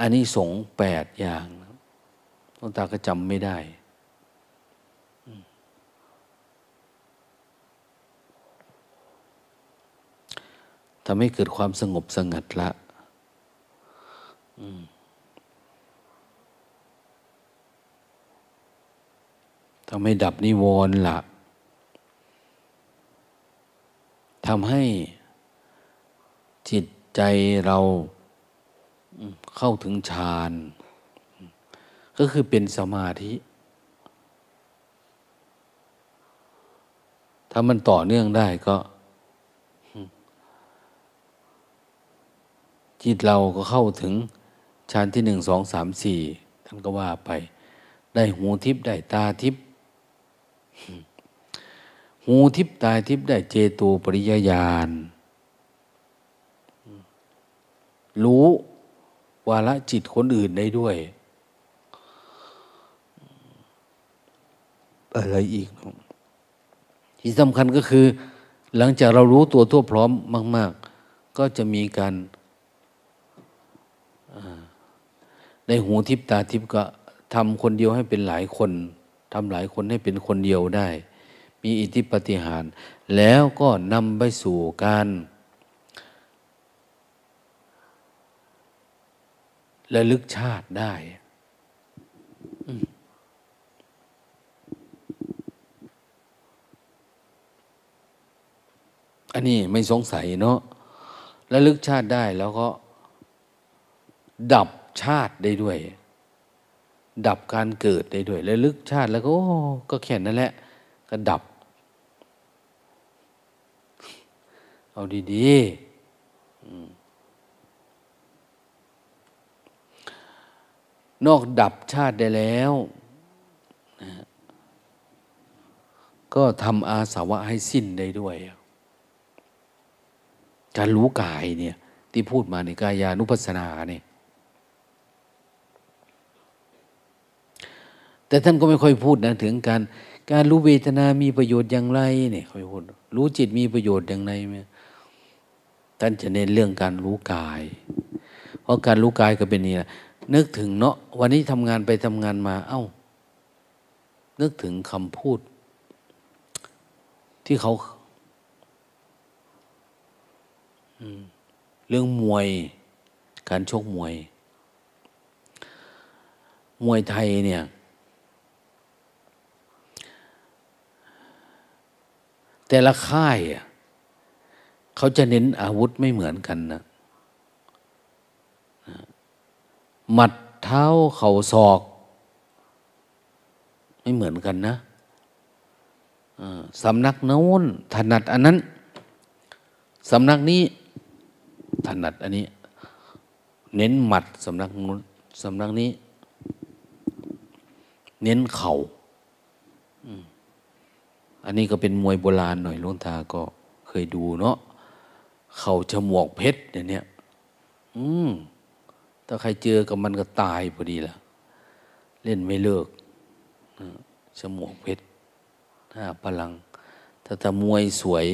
อันนี้สงแปดอย่าง หลวงตาก็จำไม่ได้ ทำให้เกิดความสงบสงัดละทำให้ดับนิวรณ์ละทำให้จิตใจเราเข้าถึงฌาน ก็คือเป็นสมาธิ ถ้ามันต่อเนื่องได้ก็ จิตเราก็เข้าถึงฌานที่หนึ่งสองสามสี่ท่านก็ว่าไป ได้หูทิพย์ได้ตาทิพย์หูทิพย์ตาทิพย์ได้เจตูปริยญาณรู้วาละจิตคนอื่นได้ด้วย อะไรอีก ที่สำคัญก็คือ หลังจากเรารู้ตัวทั่วพร้อมมาก ๆ ก็จะมีการในหูทิพตาทิพก็ทำคนเดียวให้เป็นหลายคนทำหลายคนให้เป็นคนเดียวได้ มีอิทธิปฏิหาร แล้วก็นำไปสู่การระลึกชาติได้ อันนี้ไม่สงสัยเนาะระลึกชาติได้แล้วก็ ดับชาติได้ด้วย ดับการเกิดได้ด้วยแล้วลึกชาติแล้วก็ก็แค่นั้นแหละ ก็ดับ เอาดีๆนอกดับชาติได้แล้วก็ทำอาสาวะให้สิ้นได้ด้วย การรู้กายเนี่ย ที่พูดมาในกายานุปัสสนาเนี่ยแต่ท่านก็ไม่ค่อยพูดนะถึงการการรู้เวทนามีประโยชน์อย่างไรเนี่ยค่อยพูดรู้จิตมีประโยชน์อย่างไรไหมท่านจะเน้นเรื่องการรู้กาย เพราะการรู้กายก็เป็นนี่แหละนึกถึงเนาะวันนี้ทำงานไปทำงานมา เอา้า นึกถึงคำพูด ที่เขา เรื่องมวย การชกมวย มวยไทยเนี่ย แต่ละค่ายเขาจะเน้นอาวุธไม่เหมือนกันนะหมัดเท้าเข่าศอก ไม่เหมือนกันนะสำนักโน้นถนัดอันนั้น สำนักนี้ ถนัดอันนี้ เน้นหมัดสำนักนู้นสำนักนี้ เน้นเขา่าอันนี้ก็เป็นมวยโบราณหน่อยลุงตาก็เคยดูเนาะเข่าฉมวกเพชรเนี่ยอืมถ้าใครเจอกับมันก็ตายพอดีละเล่นไม่เลิกฉมวกเพชรห้าพลัง ถ้าจะมวยสวย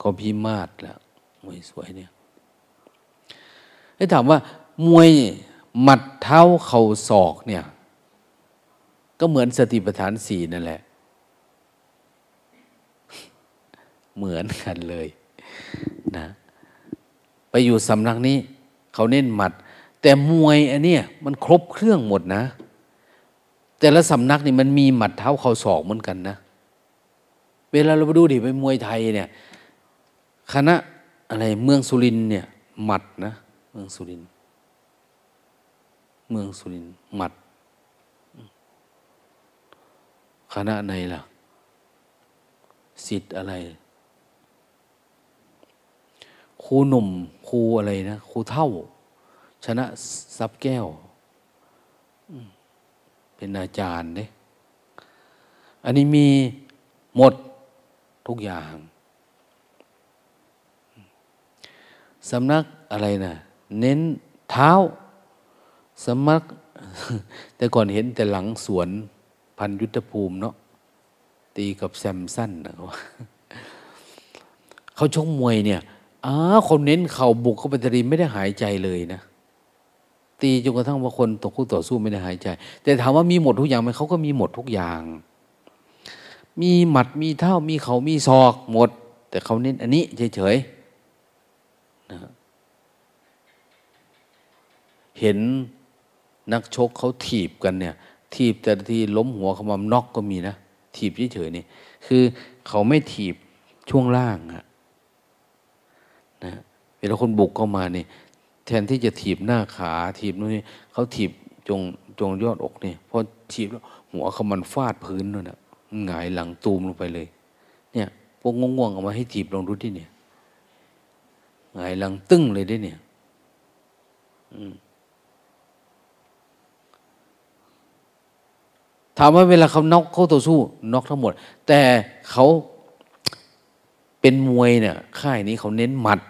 ก็พิมาศแล้วมวยสวยเนี่ยให้ถามว่ามวยหมัดเท้าเข่าศอกเนี่ย ก็เหมือนสติปัฏฐานสี่นั่นแหละ เหมือนกันเลยนะ ไปอยู่สำนักนี้ เขาเน้นหมัด แต่มวยอันเนี้ยมันครบเครื่องหมดนะ แต่ละสำนักนี่มันมีหมัดเท้าเข่าศอกเหมือนกันนะ เวลาเราไปดูดิไปมวยไทยเนี่ย คณะอะไรเมืองสุรินเนี่ยหมัดนะเมืองสุริน เมืองสุรินหมัด คณะไหนล่ะ สิทธิ์อะไรครูหนุ่มครูอะไรนะครูเท่า ชนะซับแก้ว เป็นอาจารย์เนี่ยอันนี้มีหมดทุกอย่าง สำนักอะไรนะเน้นเท้าสำนัก แต่ก่อนเห็นแต่หลังสวนพันยุทธภูมิเนาะตีกับแซมสั้นนะเขาชกมวยเนี่ยอ้าคนเน้นเข่าบุกเข้าไปตรีไม่ได้หายใจเลยนะตีจนกระทั่งว่าคนตกคู่ต่อสู้ไม่ได้หายใจ แต่ถามว่ามีหมดทุกอย่างไหมเขาก็มีหมดทุกอย่าง มีหมัดมีเท้ามีเขามีศอกหมด แต่เขาเน้นอันนี้เฉยๆ นะเห็นนักชกเขาถีบกันเนี่ย ถีบแต่ที่ล้มหัวเขามานอกก็มีนะถีบเฉยๆนี่คือเขาไม่ถีบช่วงล่างอะนะเวลาคนบุกเข้ามาเนี่ยแทนที่จะถีบหน้าขาถีบนู่นนี่เขาถีบจงจงยอดอกเนี่ยพอถีบแล้วหัวเขามันฟาดพื้นนั่นนะหงายหลังตูมลงไปเลย เนี่ยพวกง่วงๆเอามาให้ถีบลงดูที่เนี่ย หงายหลังตึ้งเลยได้เนี่ยถามว่าเวลาเขาน็อกเขาต่อสู้น็อกทั้งหมด แต่เขาเป็นมวยเนี่ยค่ายนี้เขาเน้นหมัด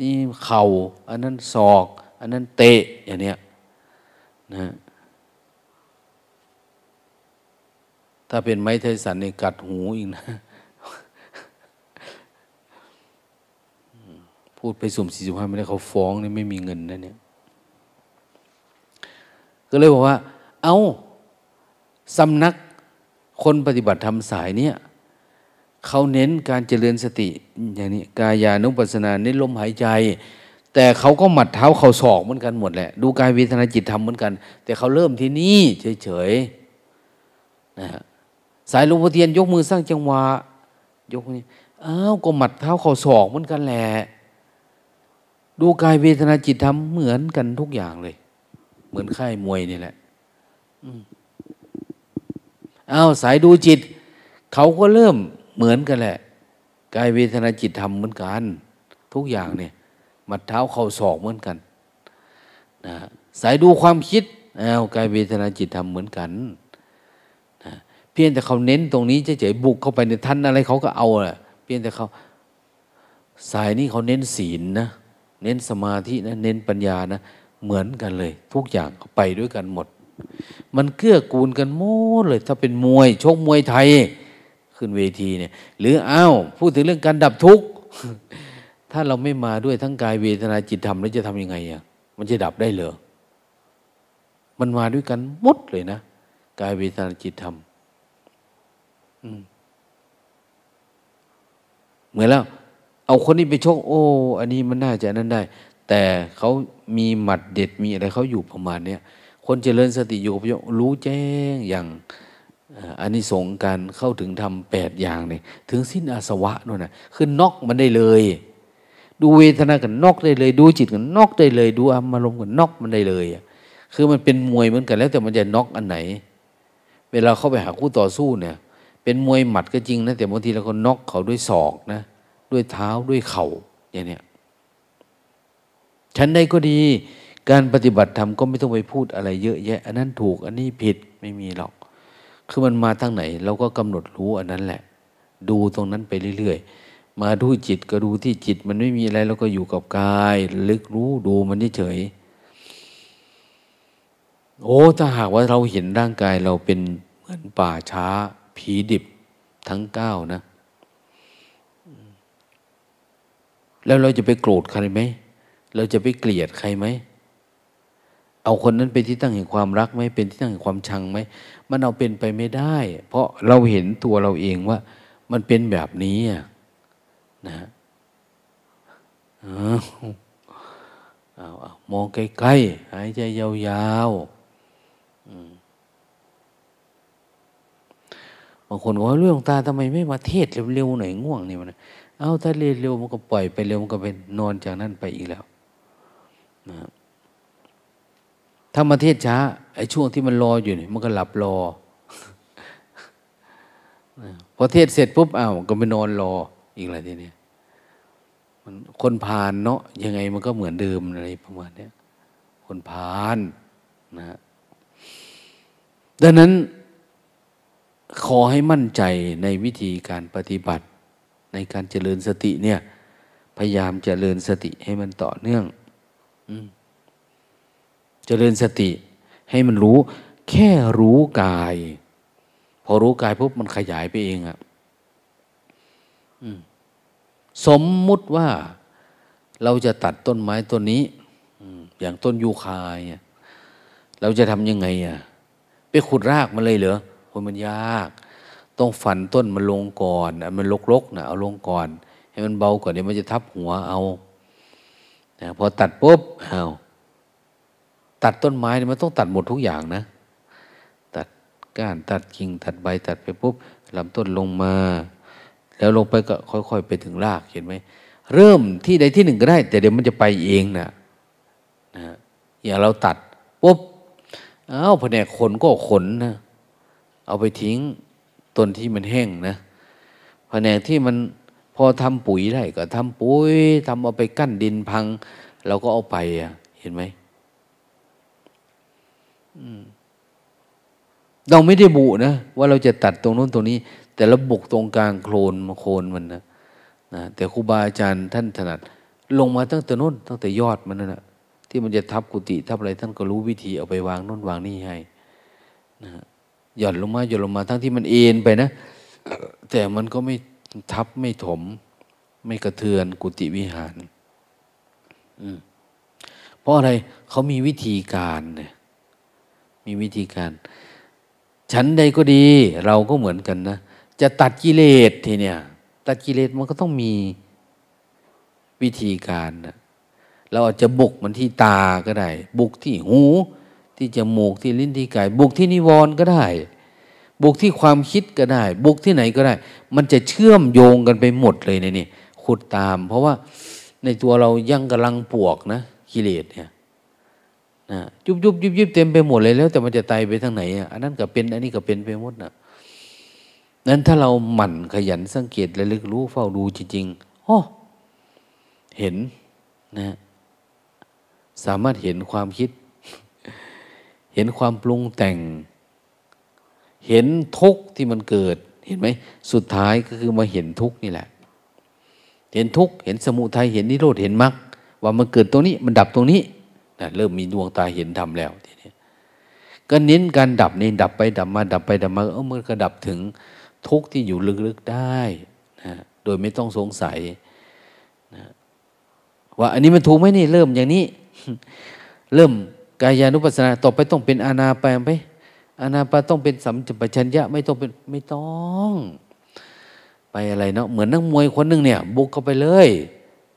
นี่เข่าอันนั้นศอก อันนั้นเตะอย่างเนี้ยนะถ้าเป็นไม้ไทสันนี่กัดหูอีกนะ พูดไปสุ่มสี่สุ่มห้าไม่ได้เขาฟ้องนี่ไม่มีเงินนะเนี่ย ก็เลยบอกว่า เอา้าสำนักคนปฏิบัติธรรมสายเนี่ยเขาเน้นการเจริญสติ อย่างนี้กายานุปัสสนาเน้นลมหายใจ แต่เขาก็หมัดเท้าเข่าศอกเหมือนกันหมดแหละ ดูกายเวทนาจิตทำเหมือนกัน แต่เขาเริ่มที่นี่เฉยๆนะฮะสายหลวงพ่อเทียนยกมือสร้างจังหวะยกนี้อ้าวก็หมัดเท้าเข่าศอกเหมือนกันแหละ ดูกายเวทนาจิตทำเหมือนกันทุกอย่างเลย เหมือนค่ายมวยนี่แหละอ้าวสายดูจิต เขาก็เริ่มเหมือนกันแหละกายเวทนาจิตธรรมเหมือนกัน ทุกอย่างเนี่ยมัดเท้าเข่าศอกเหมือนกันนะสายดูความคิดอ้าวกายเวทนาจิตธรรมเหมือนกันนะเพียงแต่เขาเน้นตรงนี้เฉยๆบุกเข้าไปในท่านอะไรเขาก็เอาแหละเพียงแต่เขาสายนี้เขาเน้นศีลนะ เน้นสมาธินะเน้นปัญญานะเหมือนกันเลย ทุกอย่างไปด้วยกันหมด มันเกื้อกูลกันหมดเลย ถ้าเป็นมวยชกมวยไทย ขึ้นเวทีเนี่ย หรืออ้าวพูดถึงเรื่องการดับทุกข์ถ้าเราไม่มาด้วยทั้งกายเวทนาจิตธรรมแล้วจะทำยังไงอะมันจะดับได้เหรอมันมาด้วยกันหมดเลยนะกายเวทนาจิตธรรมเหมือนแล้ว เอาคนนี้ไปชกโอ้ อันนี้มันน่าจะนั้นได้ แต่เขามีหมัดเด็ดมีอะไรเขาอยู่ประมาณเนี้ยคนเจริญสติอยู่กับรู้แจ้งอย่างอันนี้สงการเข้าถึงทำแปดอย่างเนี่ยถึงสิ้นอาสวะนู่นนะคือนอกมันได้เลย ดูเวทนากันนอกได้เลย ดูจิตกันนอกได้เลย ดูอารมณ์กันนอกมันได้เลยคือมันเป็นมวยเหมือนกันแล้วแต่มันจะนอกอันไหน เวลาเข้าไปหาคู่ต่อสู้เนี่ย เป็นมวยหมัดก็จริงนะแต่บางทีเราก็นอกเขาด้วยศอกนะ ด้วยเท้าด้วยเข่าอย่างเนี้ยฉันใดก็ดี การปฏิบัติธรรมก็ไม่ต้องไปพูดอะไรเยอะแยะ อันนั้นถูกอันนี้ผิดไม่มีหรอก คือมันมาทางไหน เราก็กำหนดรู้อันนั้นแหละ ดูตรงนั้นไปเรื่อยๆ มาดูจิตก็ดูที่จิต มันไม่มีอะไรเราก็อยู่กับกาย ลึกรู้ดูมันเฉยโอ้ถ้าหากว่าเราเห็นร่างกายเราเป็นเหมือนป่าช้าผีดิบทั้งเก้านะ แล้วเราจะไปโกรธใครไหม เราจะไปเกลียดใครไหม เอาคนนั้นเป็นที่ตั้งแห่งความรักไหมเป็นที่ตั้งแห่งความชังไหม มันเอาเป็นไปไม่ได้ เพราะเราเห็นตัวเราเองว่า มันเป็นแบบนี้นะเอาเอามองใกล้ๆหายใจยาวๆบางคนบอกว่าเรื่องตาทำไมไม่มาเทศเร็วๆหน่อยง่วงนี่มัน เอาถ้าเรียนเร็วมันก็ปล่อยไปเร็วมันก็เป็นนอนจากนั้นไปอีกแล้วนะถ้ามาเทศช้าไอ้ช่วงที่มันรออยู่นี่มันก็หลับรอพอเทศเสร็จปุ๊บอ้าวก็ไปนอนรออีกอะไรทีนี้มันคนพานเนาะยังไงมันก็เหมือนเดิมอะไรประมาณนี้คนพานนะ ดังนั้นขอให้มั่นใจในวิธีการปฏิบัติ ในการเจริญสติเนี่ย พยายามเจริญสติให้มันต่อเนื่องเจริญสติ ให้มันรู้ แค่รู้กาย พอรู้กายปุ๊บมันขยายไปเองอะสมมุติว่าเราจะตัดต้นไม้ต้นนี้อย่างต้นยูคายเราจะทำยังไงอะ ไปขุดรากมันเลยเหรอโอ้มันยาก ต้องฝันต้นมันลงก่อน มันลกๆนะเอาลงก่อน ให้มันเบาก่อนเดี๋ยวมันจะทับหัวเอานะพอตัดปุ๊บเอาตัดต้นไม้นี่มันต้องตัดหมดทุกอย่างนะ ตัดก้านตัดกิ่งตัดใบตัดไปปุ๊บลำต้นลงมา แล้วลงไปก็ค่อยๆไปถึงรากเห็นไหมเริ่มที่ใดที่หนึ่งก็ได้ แต่เดี๋ยวมันจะไปเองนะนะอย่างเราตัดปุ๊บอ้าวแผนกขนก็ขนนะเอาไปทิ้ง ต้นที่มันแห้งนะแผนกที่มันพอทำปุ๋ยได้ก็ทำปุ๋ยทำเอาไปกั้นดินพัง เราก็เอาไปอะ เห็นไหมเราไม่ได้บุนะว่าเราจะตัดตรงโน้นตรงนี้ แต่เราบุกตรงกลางโคลนมาโคลนมันนะนะแต่ครูบาอาจารย์ท่านถนัด ลงมาตั้งแต่นู้นตั้งแต่ยอดมันนั่นแหะที่มันจะทับกุฏิทับอะไรท่านก็รู้วิธีเอาไปวางโน้นวางนี่ให้นะ หย่อนลงมาหย่อนลงมาทั้งที่มันเอ็นไปนะ แต่มันก็ไม่ทับไม่ถม ไม่กระเทือนกุฏิวิหารเพราะอะไรเขามีวิธีการเนี่ยมีวิธีการ ฉันใดก็ดี เราก็เหมือนกันนะ จะตัดกิเลสทีเนี่ย ตัดกิเลสมันก็ต้องมีวิธีการนะเราอาจจะบุกมันที่ตาก็ได้ บุกที่หู ที่จมูกที่ลิ้นที่กาย บุกที่นิวรณ์ก็ได้ บุกที่ความคิดก็ได้ บุกที่ไหนก็ได้ มันจะเชื่อมโยงกันไปหมดเลยในนี่ขุดตาม เพราะว่าในตัวเรายังกำลังปวกนะกิเลสเนี่ยนะยุบยุบยุบยุบเต็มไปหมดเลยแล้ว แต่มันจะไตไปทางไหนอะอันนั้นก็เป็น อันนี้ก็เป็นไปหมดนะนั้นถ้าเราหมั่นขยันสังเกตและลึกรู้เฝ้าดูจริงๆโอ้เห็นนะสามารถเห็นความคิด เห็นความปรุงแต่ง เห็นทุกข์ที่มันเกิด เห็นไหมสุดท้ายก็คือมาเห็นทุกข์นี่แหละ เห็นทุกข์เห็นสมุทัยเห็นนิโรธเห็นมรรคว่ามันเกิดตรงนี้มันดับตรงนี้นะเริ่มมีดวงตาเห็นธรรมแล้วทีนี้ก็เน้นการดับนี่ดับไปดับมาดับไปดับมาเออมันก็ดับถึงทุกข์ที่อยู่ลึกๆได้นะโดยไม่ต้องสงสัยนะว่าอันนี้มันถูกไหมนี่เริ่มอย่างนี้ เริ่ม กายานุปัสสนาต่อไปต้องเป็นอานาปานไปอานาปาต้องเป็นสัมจปชัญญะไม่ต้องเป็นไม่ต้อง ไปอะไรเนาะเหมือนนักมวยคนหนึ่งเนี่ย บุกเข้าไปเลย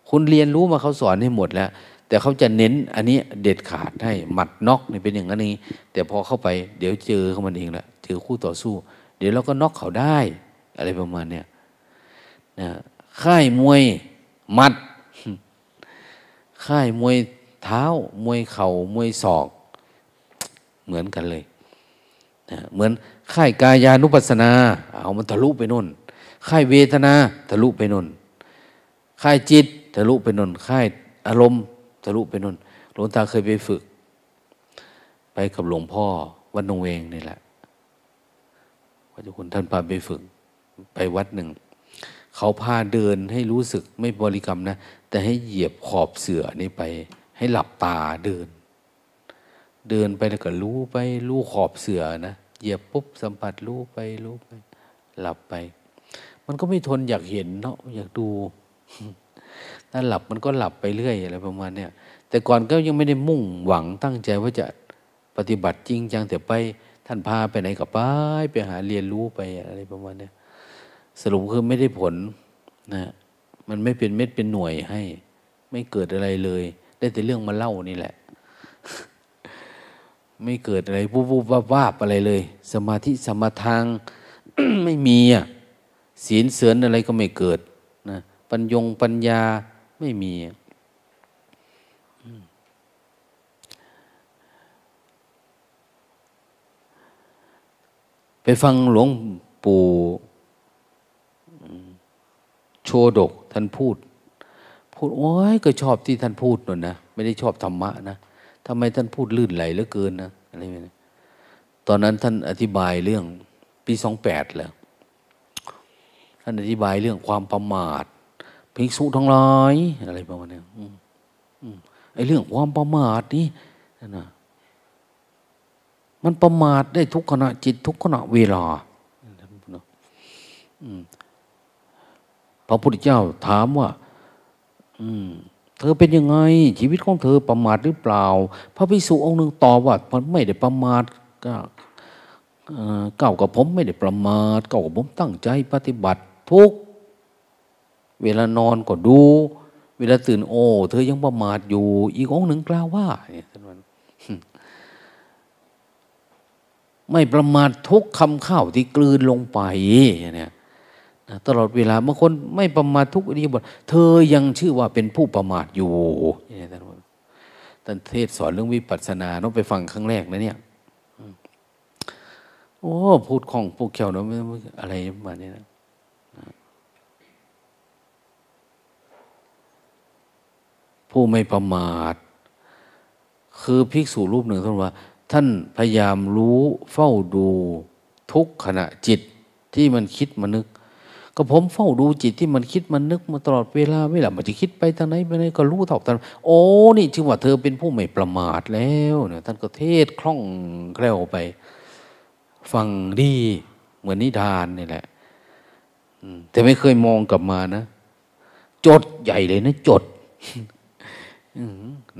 คุณเรียนรู้มาเขาสอนให้หมดแล้ว แต่เขาจะเน้นอันนี้เด็ดขาดให้หมัดน็อกนี่เป็นอย่างนี้ แต่พอเข้าไป เดี๋ยวเจอเขามันเองและเจอคู่ต่อสู้ เดี๋ยวเราก็น็อกเขาได้ อะไรประมาณเนี้ยนะค่ายมวยหมัด ค่ายมวย เท้ามวยเขา่ามวยศอก เหมือนกันเลยนะเหมือนค่ายกายานุปัสสนา เอามันทะลุไปน่นค่ายเวทนาทะลุไปน่นค่ายจิตทะลุไปน่นค่ายอารมณ์ทะลุไปน่นหลวงตาเคยไปฝึก ไปกับหลวงพ่อวัดนงเวงนี่แหละพระเจ้าคุณท่านพาไปฝึก ไปวัดหนึ่ง เขาพาเดินให้รู้สึกไม่บริกรรมนะ แต่ให้เหยียบขอบเสือนี่ไป ให้หลับตาเดิน เดินไปแล้วก็รู้ไปรู้ขอบเสือนะเหยียบปุ๊บสัมผัสรู้ไปรู้ไป หลับไป มันก็ไม่ทนอยากเห็นเนาะอยากดูถ้าหลับมันก็หลับไปเรื่อยอะไรประมาณเนี้ยแต่ก่อนก็ยังไม่ได้มุ่งหวังตั้งใจว่าจะปฏิบัติจริงจังแต่ไปท่านพาไปไหนก็ไปไปหาเรียนรู้ไปอะไรประมาณเนี้ยสรุปคือไม่ได้ผลนะมันไม่เป็นเม็ดเป็นหน่วยให้ ไม่เกิดอะไรเลย ได้แต่เรื่องมาเล่านี่แหละ ไม่เกิดอะไรวูบวูบวาบวาบอะไรเลย สมาธิสมาทางไม่มีอะศีลเสือนอะไรก็ไม่เกิดนะปัญญงปัญญาไม่มีไปฟังหลวงปู่โชดกท่านพูด พูดโอ้ยก็ชอบที่ท่านพูดนนนะไม่ได้ชอบธรรมะนะทำไมท่านพูดลื่นไหลเหลือเกินนะอะไรแบบตอนนั้นท่านอธิบายเรื่องปีสองแปดแล้วท่านอธิบายเรื่องความประมาทภิกษุทั้งหลายอะไรประมาณนี้ไอ้เรื่องความประมาทนี่นะมันประมาทได้ทุกขณะจิตทุกขณะเวลาพระพุทธเจ้าถามว่า อืมเธอเป็นยังไง ชีวิตของเธอประมาทหรือเปล่า พระภิกษุองค์หนึ่งตอบว่ามันไม่ได้ประมาทก็เก่ากับผมไม่ได้ประมาทเก่ากับผมตั้งใจปฏิบัติทุกเวลานอนก็ดู เวลาตื่นโอ้เธอยังประมาทอยู่ อีกองหนึ่งกล่าวว่าเนี่ยท่านวันไม่ประมาททุกคำข้าวที่กลืนลงไปเนี่ย ตลอดเวลาบางคนไม่ประมาททุกอริยบทเธอยังชื่อว่าเป็นผู้ประมาทอยู่นี่ท่านท่านเทศสอนเรื่องวิปัสสนาต้องไปฟังครั้งแรกนะเนี่ยโอ้พูดของพวกเขียวเนาะอะไรประมาณนี้นะผู้ไม่ประมาท คือภิกษุรูปหนึ่งท่านว่า ท่านพยายามรู้เฝ้าดูทุกขณะจิตที่มันคิดมานึก ก็ผมเฝ้าดูจิตที่มันคิดมันนึกมาตลอดเวลาไม่หลับมันจะคิดไปทางไหนไปไหนก็รู้เถอกตามโอ้นี่จึงว่าเธอเป็นผู้ไม่ประมาทแล้วเนี่ยท่านก็เทศคล่องแคล่วไป ฟังดีเหมือนนิทานนี่แหละแต่ไม่เคยมองกลับมานะจดใหญ่เลยนะจด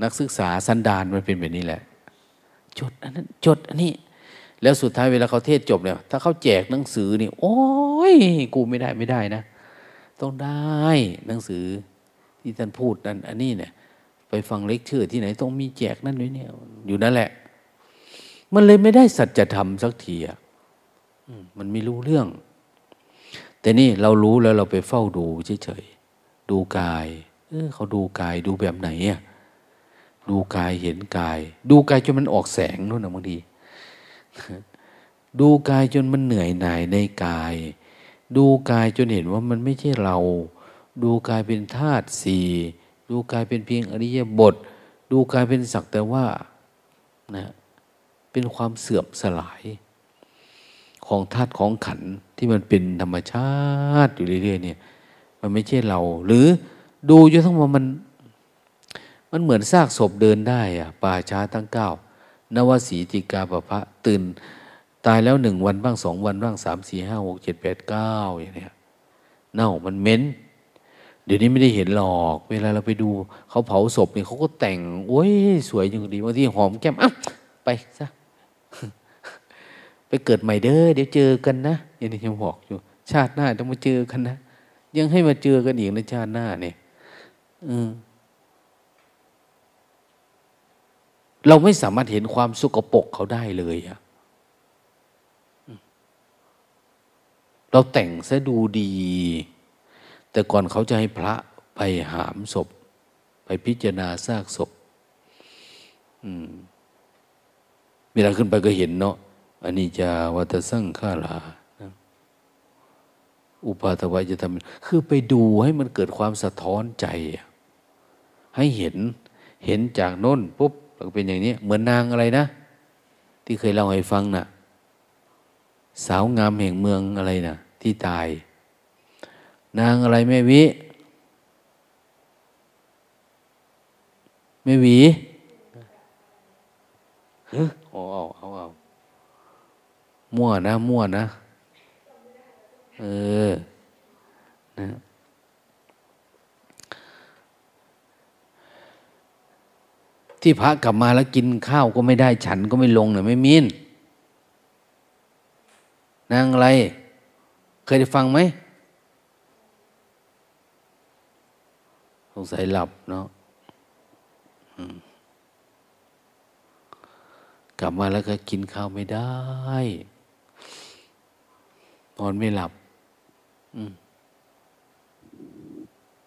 นักศึกษาสันดานมันเป็นแบบนี้แหละ จดอันนั้นจดอันนี้ แล้วสุดท้ายเวลาเขาเทศจบเนี่ย ถ้าเขาแจกหนังสือนี่ โอ้ยกูไม่ได้ไม่ได้นะ ต้องได้หนังสือที่ท่านพูดนั่นอันนี้เนี่ย ไปฟังเลคเชอร์ที่ไหนต้องมีแจกนั่นด้วยเนี่ย อยู่นั่นแหละ มันเลยไม่ได้สัจธรรมสักทีอะมันไม่รู้เรื่อง แต่นี่เรารู้แล้วเราไปเฝ้าดูเฉยๆดูกาย เออเขาดูกายดูแบบไหนอะดูกายเห็นกาย ดูกายจนมันออกแสงนู่นนะบางที ดูกายจนมันเหนื่อยหน่ายในกาย ดูกายจนเห็นว่ามันไม่ใช่เรา ดูกายเป็นธาตุสี่ดูกายเป็นเพียงอริยบท ดูกายเป็นสักแต่ว่านะเป็นความเสื่อมสลาย ของธาตุของขันที่มันเป็นธรรมชาติอยู่เรื่อยๆเนี่ย มันไม่ใช่เรา หรือดูจนทั้งว่ามัน มันเหมือนซากศพเดินได้อะป่าช้าตั้งเก้า นวสีติกาปะพะตื่น ตายแล้วหนึ่งวันบ้างสองวันบ้างสามสี่ห้าหกเจ็ดแปดเก้าอย่างเนี้ยเน่ามันเหม็นเดี๋ยวนี้ไม่ได้เห็นหรอก เวลาเราไปดู เขาเผาศพเนี่ยเขาก็แต่งโอ้ยสวยจังดีบางทีหอมแก้มอะไปซะไปเกิดใหม่เด้อเดี๋ยวเจอกันนะอย่างนี้ยังบอกอยู่ ชาติหน้าต้องมาเจอกันนะ ยังให้มาเจอกันอีกในชาติหน้าเนี่ยอืม เราไม่สามารถเห็นความสุกปกเขาได้เลยอะเราแต่งซะดูดี แต่ก่อนเขาจะให้พระไปหามศพ ไปพิจารณาซากศพเวลาขึ้นไปก็เห็นเนาะอันนี้จะวัตสังขาราอุปาทวายจะทำคือไปดูให้มันเกิดความสะท้อนใจ ให้เห็นเห็นจากโน้นปุ๊บ ก็เป็นอย่างนี้ เหมือนนางอะไรนะ ที่เคยเล่าให้ฟังนะ่ะ สาวงามแห่งเมืองอะไรนะ่ะ ที่ตาย นางอะไรแม่วิแม่วีเฮ้เอาเอาเอาเอามั่วนะ มั่วนะ เออนะ ที่พระกลับมาแล้วกินข้าวก็ไม่ได้ฉันก็ไม่ลงเนี่ยไม่มินนางอะไร เคยได้ฟังไหมสงสัยหลับเนาะกลับมาแล้วก็กินข้าวไม่ได้นอนไม่หลับ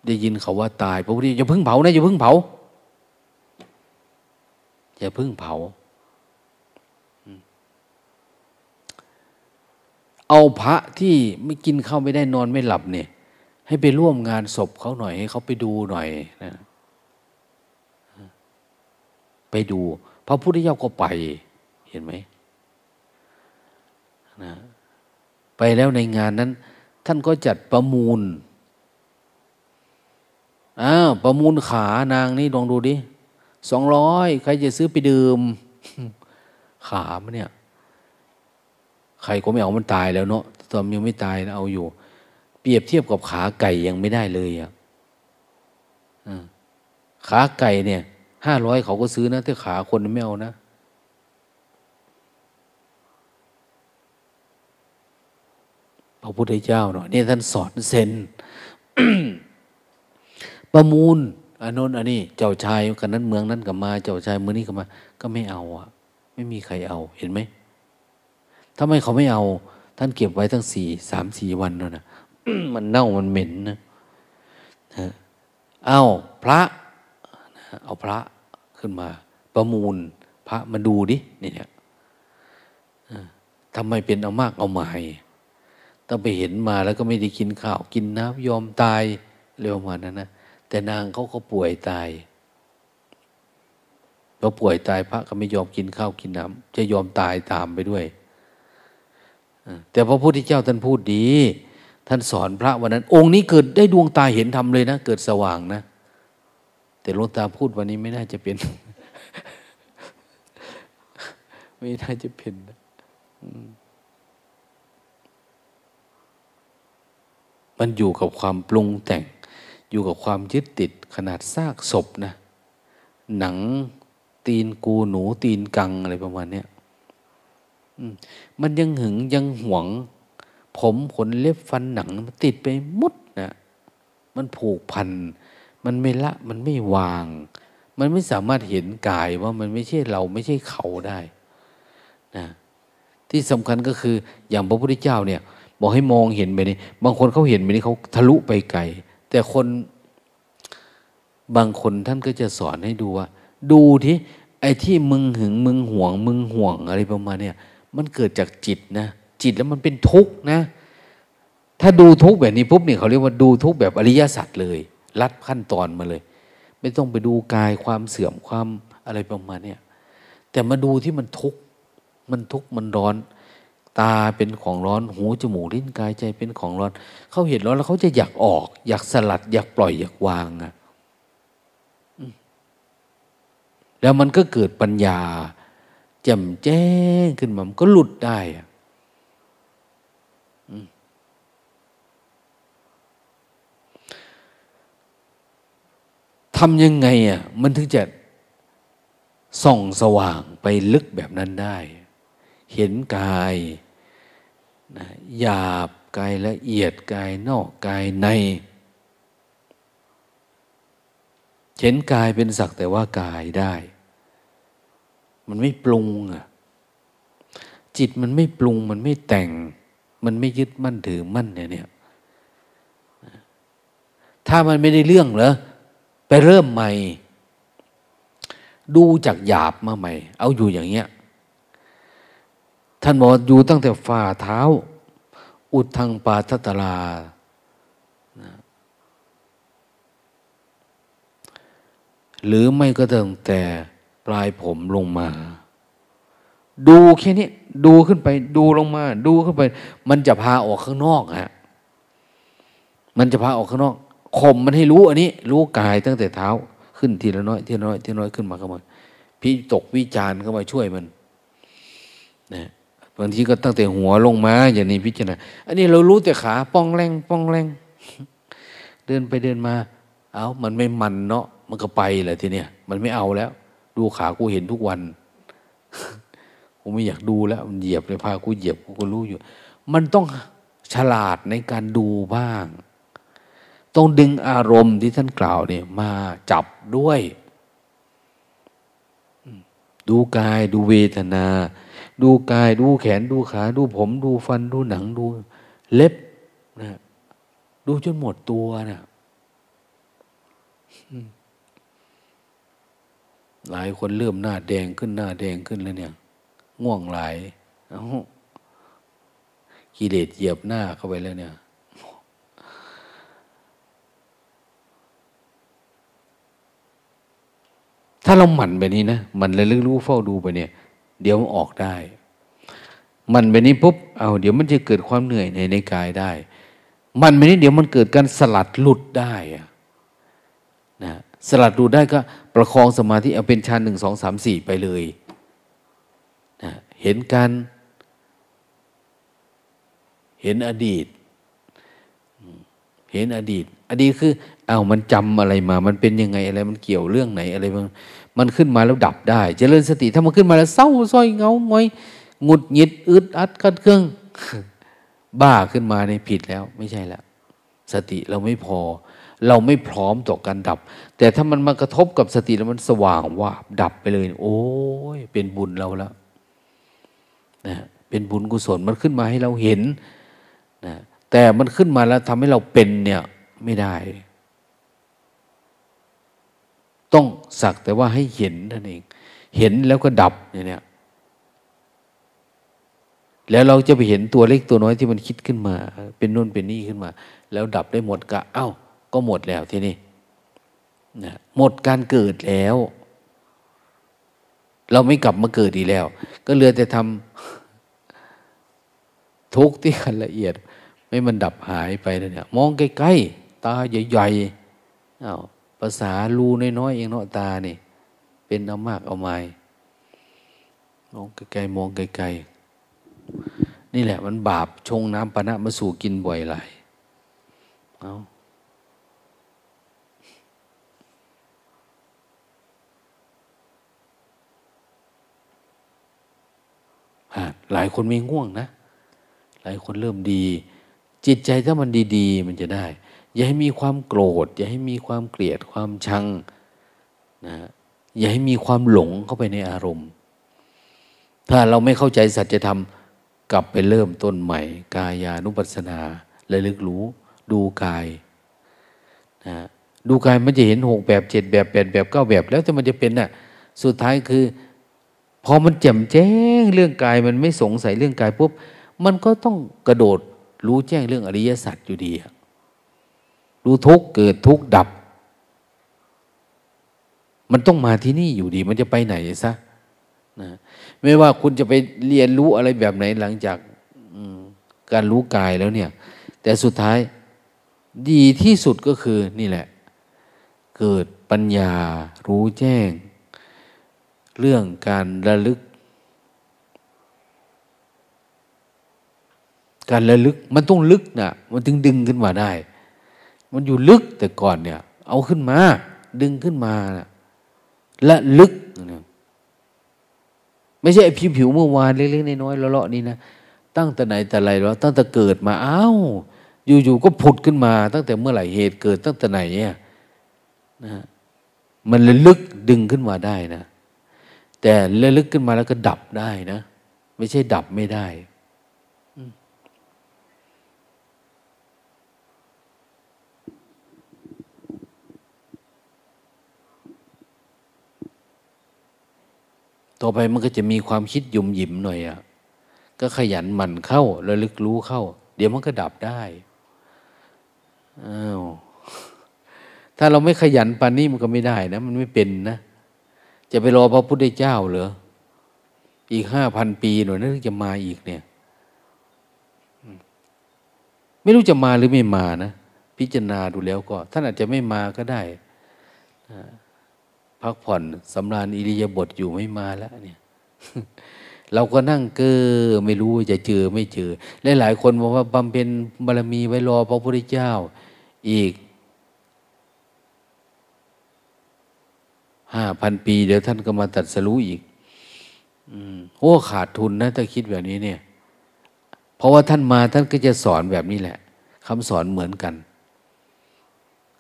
ได้ยินเขาว่าตายพระพุทธเจ้าอย่าพึ่งเผานะอย่าพึ่งเผา อย่าพึ่งเผา เอาพระที่ไม่กินข้าวไม่ได้นอนไม่หลับเนี่ย ให้ไปร่วมงานศพเขาหน่อยให้เขาไปดูหน่อยนะไปดู พระพุทธเจ้าก็ไป เห็นไหมนะไปแล้วในงานนั้น ท่านก็จัดประมูลอ้าวประมูลขานางนี่ลองดูดิ สองร้อยใครจะซื้อไปดื่ม ขามเนี่ย ใครก็ไม่เอามันตายแล้วเนาะตอนยังไม่ตายนะเอาอยู่ เปรียบเทียบกับขาไก่ยังไม่ได้เลยอะขาไก่เนี่ยห้าร้อยเขาก็ซื้อนะแต่ขาคนไม่เอานะพระพุทธเจ้าเนาะนี่ท่านสอนเซนประมูล อันนู้นอันนี้เจ้าชายกันนั้นเมืองนั้นก็มา เจ้าชายเมืองนี้ก็มา ก็ไม่เอาอะไม่มีใครเอาเห็นไหมทำไม่เขาไม่เอา ท่านเก็บไว้ตั้งสี่สามสี่วันแล้วนะมันเน่ามันเหม็นนะเอาพระ เอาพระขึ้นมา ประมูล พระมาดูดิเนี่ยทำไมเป็นเอามากเอาหมายต้องไปเห็นมาแล้วก็ไม่ได้กินข้าวกินน้ำยอมตายเร็วมานั้นนะ แต่นางเขาก็ป่วยตายพอป่วยตายพระก็ไม่ยอมกินข้าวกินน้ำจะยอมตายตามไปด้วย แต่พระพุทธเจ้าท่านพูดดี ท่านสอนพระวันนั้น องค์นี้เกิดได้ดวงตาเห็นธรรมเลยนะ เกิดสว่างนะ แต่หลวงตาพูดวันนี้ไม่น่าจะเป็น ไม่น่าจะเป็นมันอยู่กับความปรุงแต่ง อยู่กับความยึดติดขนาดซากศพนะ หนังตีนกูหนูตีนกังอะไรประมาณนี้มันยังหึงยังหวง ผมขนเล็บฟันหนังมันติดไปมุดนะมันผูกพัน มันไม่ละ มันไม่วาง มันไม่สามารถเห็นกายว่ามันไม่ใช่เราไม่ใช่เขาได้นะที่สำคัญก็คืออย่างพระพุทธเจ้าเนี่ย บอกให้มองเห็นไปนี่บางคนเขาเห็นไปนี่เขาทะลุไปไกล แต่คนบางคนท่านก็จะสอนให้ดูว่า ดูที่ไอ้ที่มึงหึงมึงห่วง มึงห่วงอะไรประมาณเนี่ยมันเกิดจากจิตนะ จิตแล้วมันเป็นทุกข์นะ ถ้าดูทุกข์แบบนี้ปุ๊บเนี่ยเขาเรียกว่าดูทุกข์แบบอริยสัจเลย ลัดขั้นตอนมาเลย ไม่ต้องไปดูกายความเสื่อมความอะไรประมาณเนี่ยแต่มาดูที่มันทุกข์มันทุกข์มันร้อน ตาเป็นของร้อน หูจมูกลิ้นกายใจเป็นของร้อน เขาเห็นร้อนแล้วเขาจะอยากออก อยากสลัด อยากปล่อยอยากวางอะแล้วมันก็เกิดปัญญาแจ่มแจ้งขึ้นมามันก็หลุดได้ทำยังไงอะมันถึงจะส่องสว่างไปลึกแบบนั้นได้ เห็นกาย นะหยาบกายละเอียดกายนอกกายในเห็นกายเป็นสักแต่ว่ากายได้ มันไม่ปรุงอะจิตมันไม่ปรุงมันไม่แต่ง มันไม่ยึดมั่นถือมั่นเนี่ยเนี่ยถ้ามันไม่ได้เรื่องเหรอไปเริ่มใหม่ ดูจากหยาบมาใหม่ เอาอยู่อย่างเงี้ย ท่านบอกอยู่ตั้งแต่ฝ่าเท้า อุดทางปาทัตลาหรือไม่ก็ตั้งแต่ปลายผมลงมา ดูแค่นี้ดูขึ้นไป ดูลงมา ดูขึ้นไป มันจะพาออกข้างนอกฮะมันจะพาออกข้างนอกข่มมันให้รู้อันนี้ รู้กายตั้งแต่เท้า ขึ้นทีละน้อยทีละน้อยทีละน้อยขึ้นมาเข้ามาพิตกวิจารณ์เข้ามาช่วยมันนะ บางทีก็ตั้งแต่หัวลงมาอย่างนี้พิจารณาอันนี้เรารู้แต่ขาป้องแรงป้องแรงเดินไปเดินมา เอามันไม่มันเนาะมันก็ไปแหละทีเนี้ยมันไม่เอาแล้ว ดูขากูเห็นทุกวันกูไม่อยากดูแล้วมันเหยียบเลยพากูเหยียบกูก็รู้อยู่ มันต้องฉลาดในการดูบ้าง ต้องดึงอารมณ์ที่ท่านกล่าวเนี่ยมาจับด้วย ดูกายดูเวทนา ดูกายดูแขนดูขา ดูผม ดูฟันดูหนังดูเล็บนะดูจนหมดตัวนะหลายคนเริ่มหน้าแดงขึ้นหน้าแดงขึ้นแล้วเนี่ย ง่วงหลายกิเลสเหยียบหน้าเข้าไปแล้วเนี่ย ถ้าเราหมั่นไปนี้นะ มันเลยลึกรู้เฝ้าดูไปเนี่ย เดี๋ยวมันออกได้ มันไปนี้ปุ๊บเอาเดี๋ยวมันจะเกิดความเหนื่อยในในกายได้ มันไปนี้เดี๋ยวมันเกิดการสลัดหลุดได้นะสลัดหลุดได้ก็ประคองสมาธิเอาเป็นชั้นหนึ่งสองสามสี่ไปเลยนะเห็นการเห็นอดีต เห็นอดีต อดีตคือเอามันจำอะไรมา มันเป็นยังไงอะไรมันเกี่ยวเรื่องไหนอะไรมันมันขึ้นมาแล้วดับได้ เจริญสติถ้ามันขึ้นมาแล้วเศร้าส้อยเงางอยงุดหงิดอึดอัดกัดเครื่อง บ้าขึ้นมาในผิดแล้วไม่ใช่แล้วสติเราไม่พอ เราไม่พร้อมต่อการดับ แต่ถ้ามันมากระทบกับสติแล้วมันสว่างว่าดับไปเลย โอ้ยเป็นบุญเราแล้วนะเป็นบุญกุศลมันขึ้นมาให้เราเห็นนะ แต่มันขึ้นมาแล้วทำให้เราเป็นเนี่ยไม่ได้ ต้องสักแต่ว่าให้เห็นนั่นเอง เห็นแล้วก็ดับเนี่ยแล้วเราจะไปเห็นตัวเล็กตัวน้อยที่มันคิดขึ้นมา เป็นนู่นเป็นนี่ขึ้นมา แล้วดับได้หมดก็เอ้า ก็หมดแล้วทีนี้นะหมดการเกิดแล้ว เราไม่กลับมาเกิดอีกแล้ว ก็เหลือแต่ทำทุกที่ละเอียด ไม่มันดับหายไปเนี่ย มองใกล้ๆ ตาใหญ่ๆอ้าวภาษารูน้อยๆเองเนาะตานี่เป็นเอามากเอาไม่มองไกลๆมองไกลๆนี่แหละมันบาปชงน้ำปนะมาสู่กินบ่อยหลายเอาหลายคนมีง่วงนะ หลายคนเริ่มดี จิตใจถ้ามันดีๆ มันจะได้ อย่าให้มีความโกรธ อย่าให้มีความเกลียดความชังนะอย่าให้มีความหลงเข้าไปในอารมณ์ ถ้าเราไม่เข้าใจสัจธรรมกลับไปเริ่มต้นใหม่ กายานุปัสสนาระลึกรู้ ดูกายนะดูกายมันจะเห็นหกแบบเจ็ดแบบแปดแบบเก้าแบบ แล้วแต่มันจะเป็นน่ะสุดท้ายคือพอมันแจ่มแจ้งเรื่องกายมันไม่สงสัยเรื่องกายปุ๊บมันก็ต้องกระโดด รู้แจ้งเรื่องอริยสัจอยู่ดี รู้ทุกเกิดทุกดับ มันต้องมาที่นี่อยู่ดี มันจะไปไหนซะนะไม่ว่าคุณจะไปเรียนรู้อะไรแบบไหนหลังจากการรู้กายแล้วเนี่ย แต่สุดท้ายดีที่สุดก็คือนี่แหละ เกิดปัญญารู้แจ้ง เรื่องการระลึก การระลึกมันต้องลึกนะมันถึงดึงขึ้นมาได้ มันอยู่ลึกแต่ก่อนเนี่ย เอาขึ้นมา ดึงขึ้นมานะและลึกนะไม่ใช่ผิวผิวเมื่อวานเล็กๆน้อยๆเลาะๆนี่นะตั้งแต่ไหนแต่ไรแล้วตั้งแต่เกิดมาอ้าวอยู่ๆก็ผุดขึ้นมา ตั้งแต่เมื่อไหร่เหตุเกิดตั้งแต่ไหนเนี่ยนะมันระลึกดึงขึ้นมาได้นะ แต่ระลึกขึ้นมาแล้วก็ดับได้นะ ไม่ใช่ดับไม่ได้ ต่อไปมันก็จะมีความคิดยุ่มหยิมหน่อยอะ่ะก็ขยันหมั่นเข้าระลึกรู้เข้า เดี๋ยวมันก็ดับได้อ้าวถ้าเราไม่ขยันปานนี้มันก็ไม่ได้นะ มันไม่เป็นนะ จะไปรอพระพุทธเจ้าเหรออีกห้าพันปีหน่อยนั่นจะมาอีกเนี่ย ไม่รู้จะมาหรือไม่มานะ พิจารณาดูแล้วก็ ท่านอาจจะไม่มาก็ได้ พักผ่อนสำราญอิริยาบถอยู่ไม่มาแล้วเนี่ยเราก็นั่งเก้อไม่รู้จะเจอไม่เจอและหลายคนบอกว่าบำเพ็ญบารมีไว้รอพระพุทธเจ้า อีกห้าพันปี เดี๋ยวท่านก็มาตัดสรู้อีกอโอ้ขาดทุนนะถ้าคิดแบบนี้เนี่ย เพราะว่าท่านมาท่านก็จะสอนแบบนี้แหละคำสอนเหมือนกัน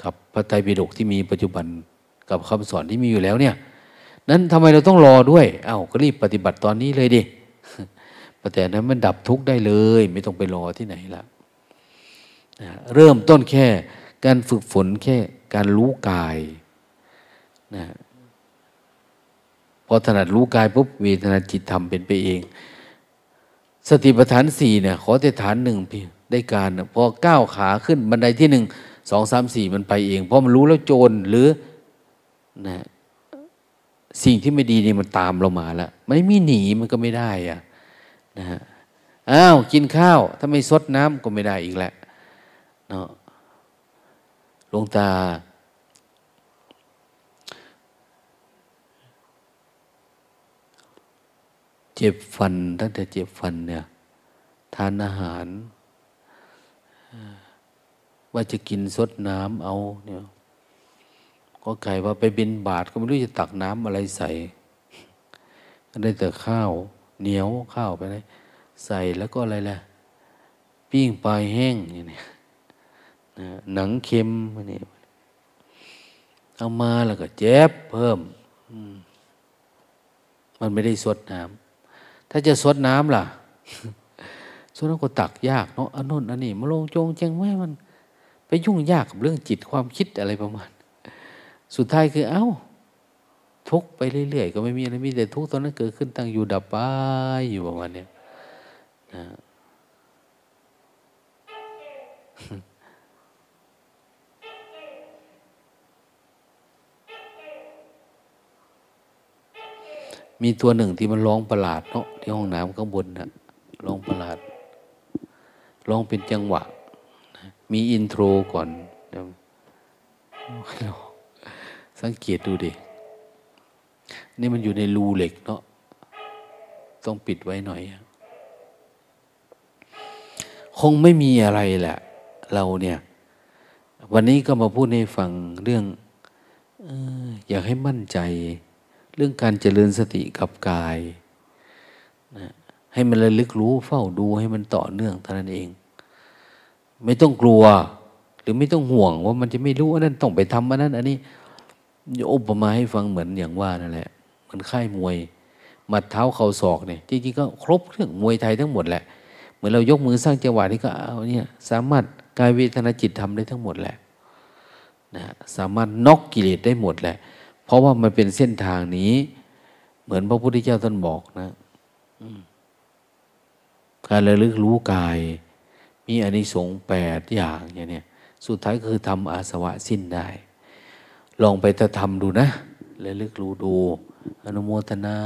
กับพระไตรปิฎกที่มีปัจจุบัน กับคำสอนที่มีอยู่แล้วเนี่ย นั้นทำไมเราต้องรอด้วย เอา้าก็รีบปฏิบัติตอนนี้เลยดิแต่นั้นมันดับทุกข์ได้เลย ไม่ต้องไปรอที่ไหนละเริ่มต้นแค่การฝึกฝนแค่การรู้กายนะพอถนัดรู้กายปุ๊บเวทนาจิตธรรมเป็นไปเอง สติปัฏฐานสี่เนี่ยขอแต่ฐานหนึ่งพี่ได้การพอก้าวขาขึ้นบันไดที่หนึ่งสองสามสี่มันไปเอง เพราะมันรู้แล้วโจรหรือ นะสิ่งที่ไม่ดีนี่มันตามเรามาแล้วมันไม่หนีมันก็ไม่ได้อะนะฮะอ้าวกินข้าว ถ้าไม่ซดน้ำก็ไม่ได้อีกแหละเนาะหลวงตา เจ็บฟันตั้งแต่เจ็บฟันเนี่ย ทานอาหาร ว่าจะกินซดน้ำเอาเนี่ย ก็ไก่ว่าไปบินบาทก็ไม่รู้จะตักน้ำอะไรใส่ก็ได้แต่ข้าวเหนียวข้าวไปเลยใส่แล้วก็อะไรล่ะ ปิ้งปลายแห้งอย่างนี้หนังเค็มนี่เอามาแล้วก็เจ็บเพิ่มมันไม่ได้สดน้ำถ้าจะสดน้ำล่ะสดน้ำก็ตักยากเนาะอันนู้นอันนี้มาลงจงเจงไว้มัน ไปยุ่งยากกับเรื่องจิตความคิดอะไรประมาณ สุดท้ายคือเอา้า ทุกไปเรื่อยๆ ก็ไม่มีอะไรมีแต่ทุกตอนนั้นเกิดขึ้นตั้งอยู่ดับไปอยู่ประมาณนี้นะมีตัวหนึ่งที่มันร้องประหลาดเนาะที่ห้องน้ำข้างบนนะร้องประหลาดร้องเป็นจังหวะ มีอินโทรก่อนเดี๋ยว สังเกตดูดิ นี่มันอยู่ในรูเหล็กเนาะ ต้องปิดไว้หน่อย คงไม่มีอะไรแหละ เราเนี่ย วันนี้ก็มาพูดให้ฟังเรื่องอยากให้มั่นใจ เรื่องการเจริญสติกับกายนะให้มันระลึกรู้เฝ้าดูให้มันต่อเนื่องเท่านั้นเอง ไม่ต้องกลัว หรือไม่ต้องห่วงว่ามันจะไม่รู้อันนั้นต้องไปทำอันนั้น อันนี้ อุปมาให้ฟังเหมือนอย่างว่านั่นแหละเหมือนค่ายมวยมัดเท้าเข่าศอกเนี่ยจริงๆก็ครบเครื่องมวยไทยทั้งหมดแหละ เหมือนเรายกมือสร้างจังหวะนี่ก็เอาเนี่ยสามารถกายเวทนาจิตทำได้ทั้งหมดแหละนะสามารถนอกกิเลสได้หมดแหละ เพราะว่ามันเป็นเส้นทางนี้ เหมือนพระพุทธเจ้าท่านบอกนะการระลึกรู้กาย มีอนิสงส์แปดอย่างอย่างเนี้ยสุดท้ายคือทำอาสวะสิ้นได้ ลองไปจะทำดูนะและลึกรู้ดู อนุโมทนา